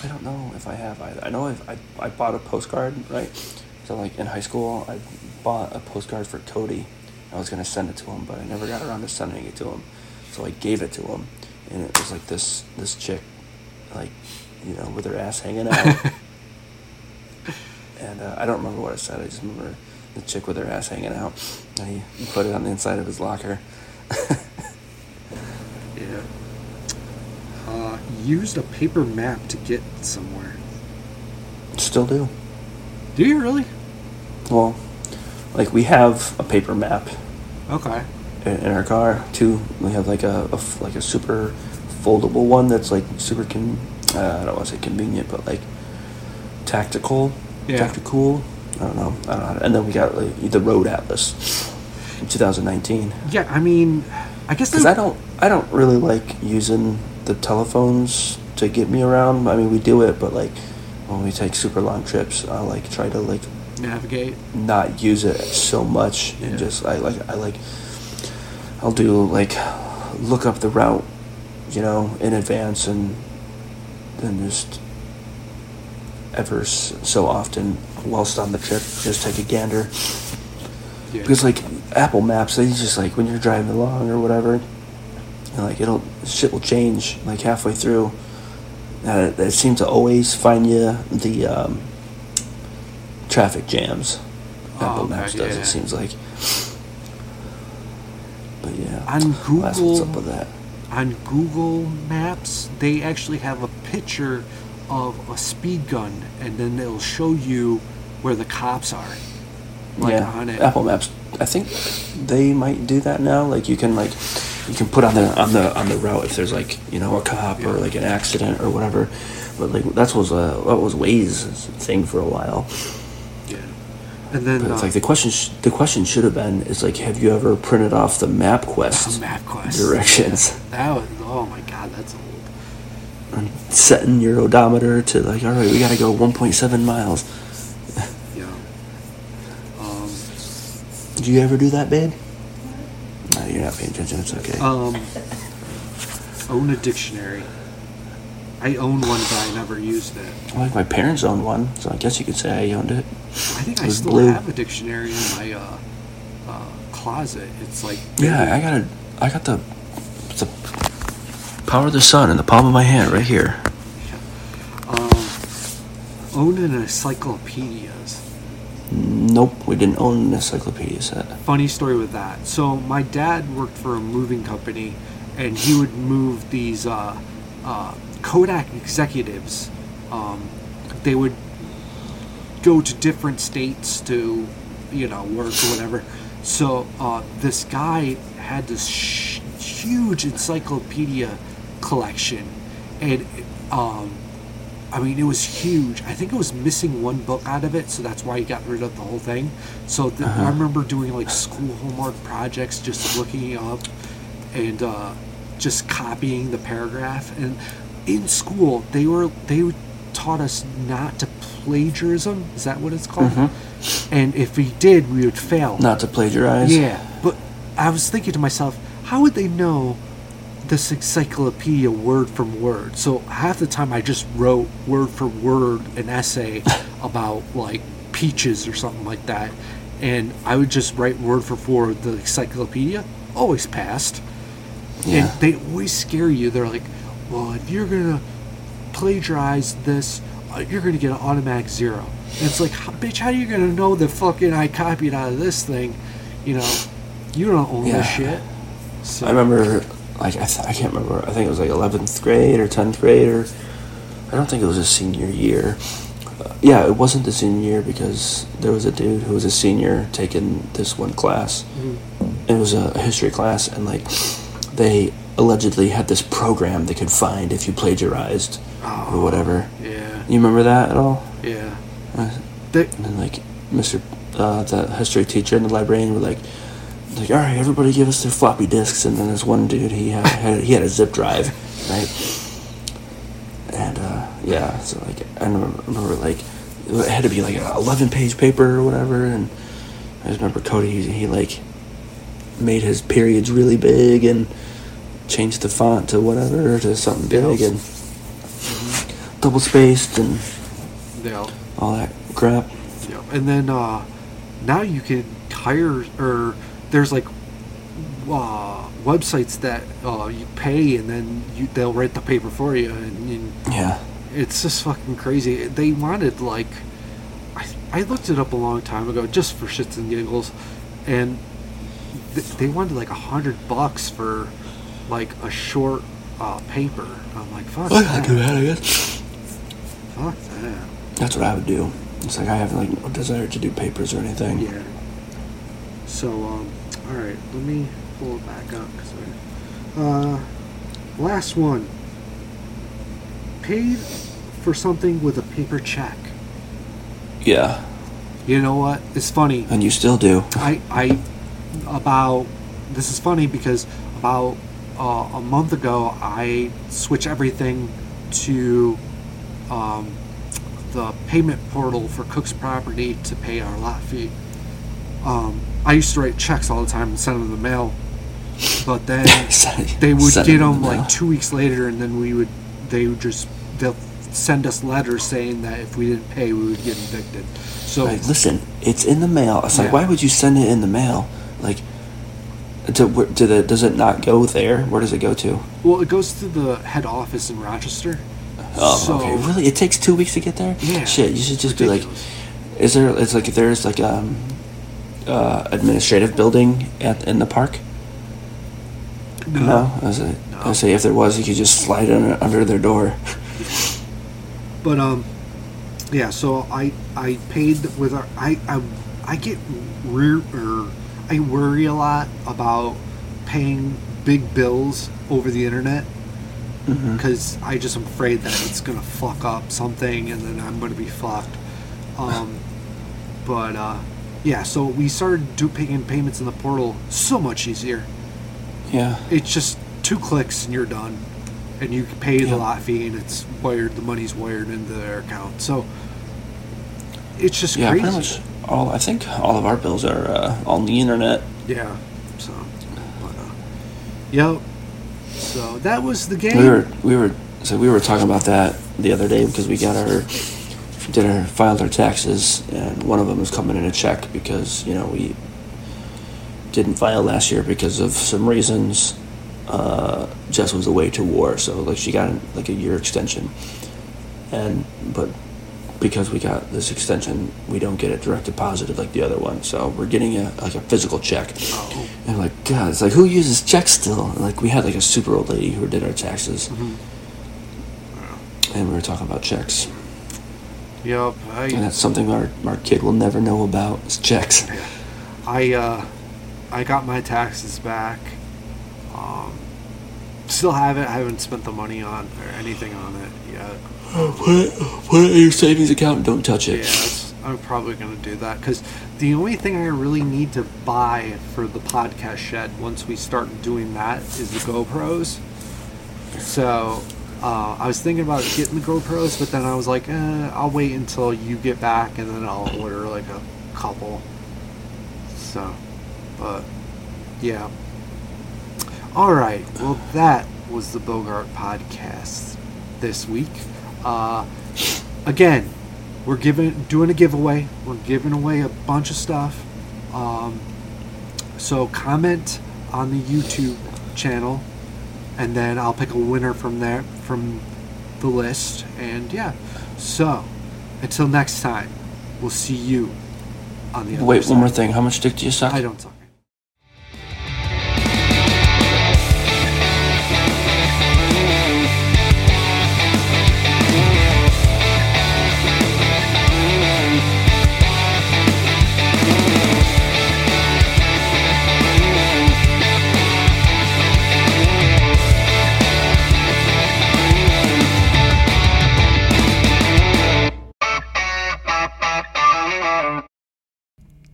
I don't know if I have either. I know I've, I I bought a postcard right. So like in high school, I bought a postcard for Cody. I was gonna send it to him, but I never got around to sending it to him. So I gave it to him, and it was like this this chick, like, you know, with her ass hanging out. and uh, I don't remember what I said. I just remember the chick with her ass hanging out, and he, he put it on the inside of his locker. Yeah. Uh, used a paper map to get somewhere. Still do. Do you really? Well, like we have a paper map Okay. in, in our car too. We have like a, a like a super foldable one that's like super con. Uh, I don't want to say convenient, but like tactical. Yeah. Tactical. I don't know. I don't know. And then we got like, the Road Atlas in 2019. Yeah, I mean, I guess Because I don't I don't really like using the telephones to get me around. I mean, we do it, but like when we take super long trips, I like try to like navigate. not use it so much Yeah. and just I like I like I'll do like look up the route, you know, in advance and then just ever so often whilst on the trip just take a gander Yeah. because like Apple Maps they just like when you're driving along or whatever and, like it'll shit will change like halfway through uh, it seems to always find you the um, traffic jams Oh, Apple Maps does yeah. it seems like but yeah On that's what's Google- up with that on Google Maps, they actually have a picture of a speed gun, and then they'll show you where the cops are. Like yeah on it. Apple Maps I think they might do that now like you can like you can put on the on the on the route if there's like you know a cop or like an accident or whatever but like that was uh, that was Waze thing for a while Yeah. And then But it's uh, like the question, sh- the question should have been is like, have you ever printed off the MapQuest directions That was oh my god, that's old. and setting your odometer to like, all right, we got to go 1.7 miles. Yeah. Um, Did you ever do that, babe? No, you're not paying attention. It's okay. um, Own a dictionary. I own one, but I never used it. Like my parents owned one, so I guess you could say I owned it. I think It I still blue. have a dictionary in my uh, uh, closet. It's like Yeah, I got a, I got the, the power of the sun in the palm of my hand right here. um, own an encyclopedias. Nope, we didn't own an encyclopedia set. funny story with that. So my dad worked for a moving company, and he would move these uh, uh, Kodak executives. Um, they would go to different states to, you know, work or whatever. So uh, this guy had this sh- huge encyclopedia collection, and um, I mean, it was huge. I think it was missing one book out of it, so that's why he got rid of the whole thing. So th- I remember doing like school homework projects, just looking up and uh, just copying the paragraph. And in school, they were they taught us not to plagiarism. Is that what it's called? Mm-hmm. And if we did, we would fail. Not to plagiarize. Yeah, but I was thinking to myself, how would they know this encyclopedia word from word? So half the time I just wrote word for word an essay about like peaches or something like that, and I would just write word for word the encyclopedia. Always passed. Yeah. And they always scare you. They're like, well, if you're gonna plagiarize this, uh, you're gonna get an automatic zero. And it's like, bitch, how are you gonna know that fucking I copied out of this thing? You know, you don't own Yeah. this shit. So, I remember, like, I, th- I can't remember. I think it was like 11th grade or 10th grade, or I don't think it was a senior year. Uh, yeah, it wasn't the senior year because there was a dude who was a senior taking this one class. It was a history class, and like, they allegedly had this program they could find if you plagiarized or whatever. Yeah, You remember that at all? yeah. Uh, They, And then like Mr. Uh, the history teacher and the librarian were like, like, all right, everybody give us their floppy disks. And then this one dude, he had, had he had a zip drive, right? And uh, yeah, so like I remember, remember like it had to be like an eleven page paper or whatever. And I just remember Cody, he, he like made his periods really big and changed the font to whatever to something big and double spaced and yeah, all that crap. yeah. And then uh, now you can hire or there's like uh, websites that uh, you pay and then you, they'll write the paper for you and, and Yeah. it's just fucking crazy. They wanted like, I, I looked it up a long time ago just for shits and giggles, and th- they wanted like a hundred bucks for like a short uh, paper. I'm like, fuck I that. do that, I guess. Fuck that. That's what I would do. It's like I have like no desire to do papers or anything. Yeah. So um, all right, let me pull it back up. 'cause I, uh, last one. Paid for something with a paper check. Yeah. You know what? It's funny. And you still do. I, I, about, this is funny because about uh, a month ago, I switched everything to um, the payment portal for Cook's Property to pay our lot fee. Um, I used to write checks all the time and send them in the mail, but then they would get them the like two weeks later, and then we would, they would just, they'll send us letters saying that if we didn't pay, we would get evicted. So Like, listen, it's in the mail. It's like, Yeah. why would you send it in the mail? Like, to, to the, does it not go there? Where does it go to? Well, it goes to the head office in Rochester. Oh, So- okay. Really? It takes two weeks to get there? Yeah. Shit, you should just Ridiculous. be like, is there, it's like, if there's like, um, uh, administrative building at, in the park? No? I was like, I say if there was, you could just slide under, under their door. But um, yeah. So I I paid with our I I I get rear or I worry a lot about paying big bills over the internet because I just am afraid that it's gonna fuck up something and then I'm gonna be fucked. Um, but uh, yeah. So we started do paying payments in the portal so much easier. Yeah. it's just two clicks and you're done and you pay the Yeah. lot fee and it's wired the money's wired into their account so it's just Yeah, crazy all. I think all of our bills are uh, on the internet. yeah so but, uh, yep So that was the game. We were we were so we were talking about that the other day because we got our did our filed our taxes and one of them was coming in a check because you know we didn't file last year because of some reasons. Uh, Jess was away to war, so like she got like a year extension, and but because we got this extension, we don't get it direct deposited like the other one. So we're getting a like a physical check. Oh. And like God, it's like who uses checks still? And, like we had like a super old lady who did our taxes, and we were talking about checks, Yep. and that's something our our kid will never know about is checks. I uh, I got my taxes back. Um, still have it. I haven't spent the money on or anything on it yet. Put put it in your savings account. Don't touch it. it's, I'm probably gonna do that because the only thing I really need to buy for the podcast shed once we start doing that is the GoPros. So uh, I was thinking about getting the GoPros, but then I was like, eh, I'll wait until you get back and then I'll order like a couple. So, but yeah. All right. Well, that was the Bogart podcast this week. Uh, again, we're giving doing a giveaway. We're giving away a bunch of stuff. Um, so comment on the YouTube channel, and then I'll pick a winner from there from the list. And yeah, so until next time, we'll see you on the other Wait, side. one more thing. How much dick do you suck? I don't suck.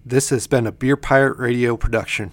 This has been a Beer Pirate Radio production.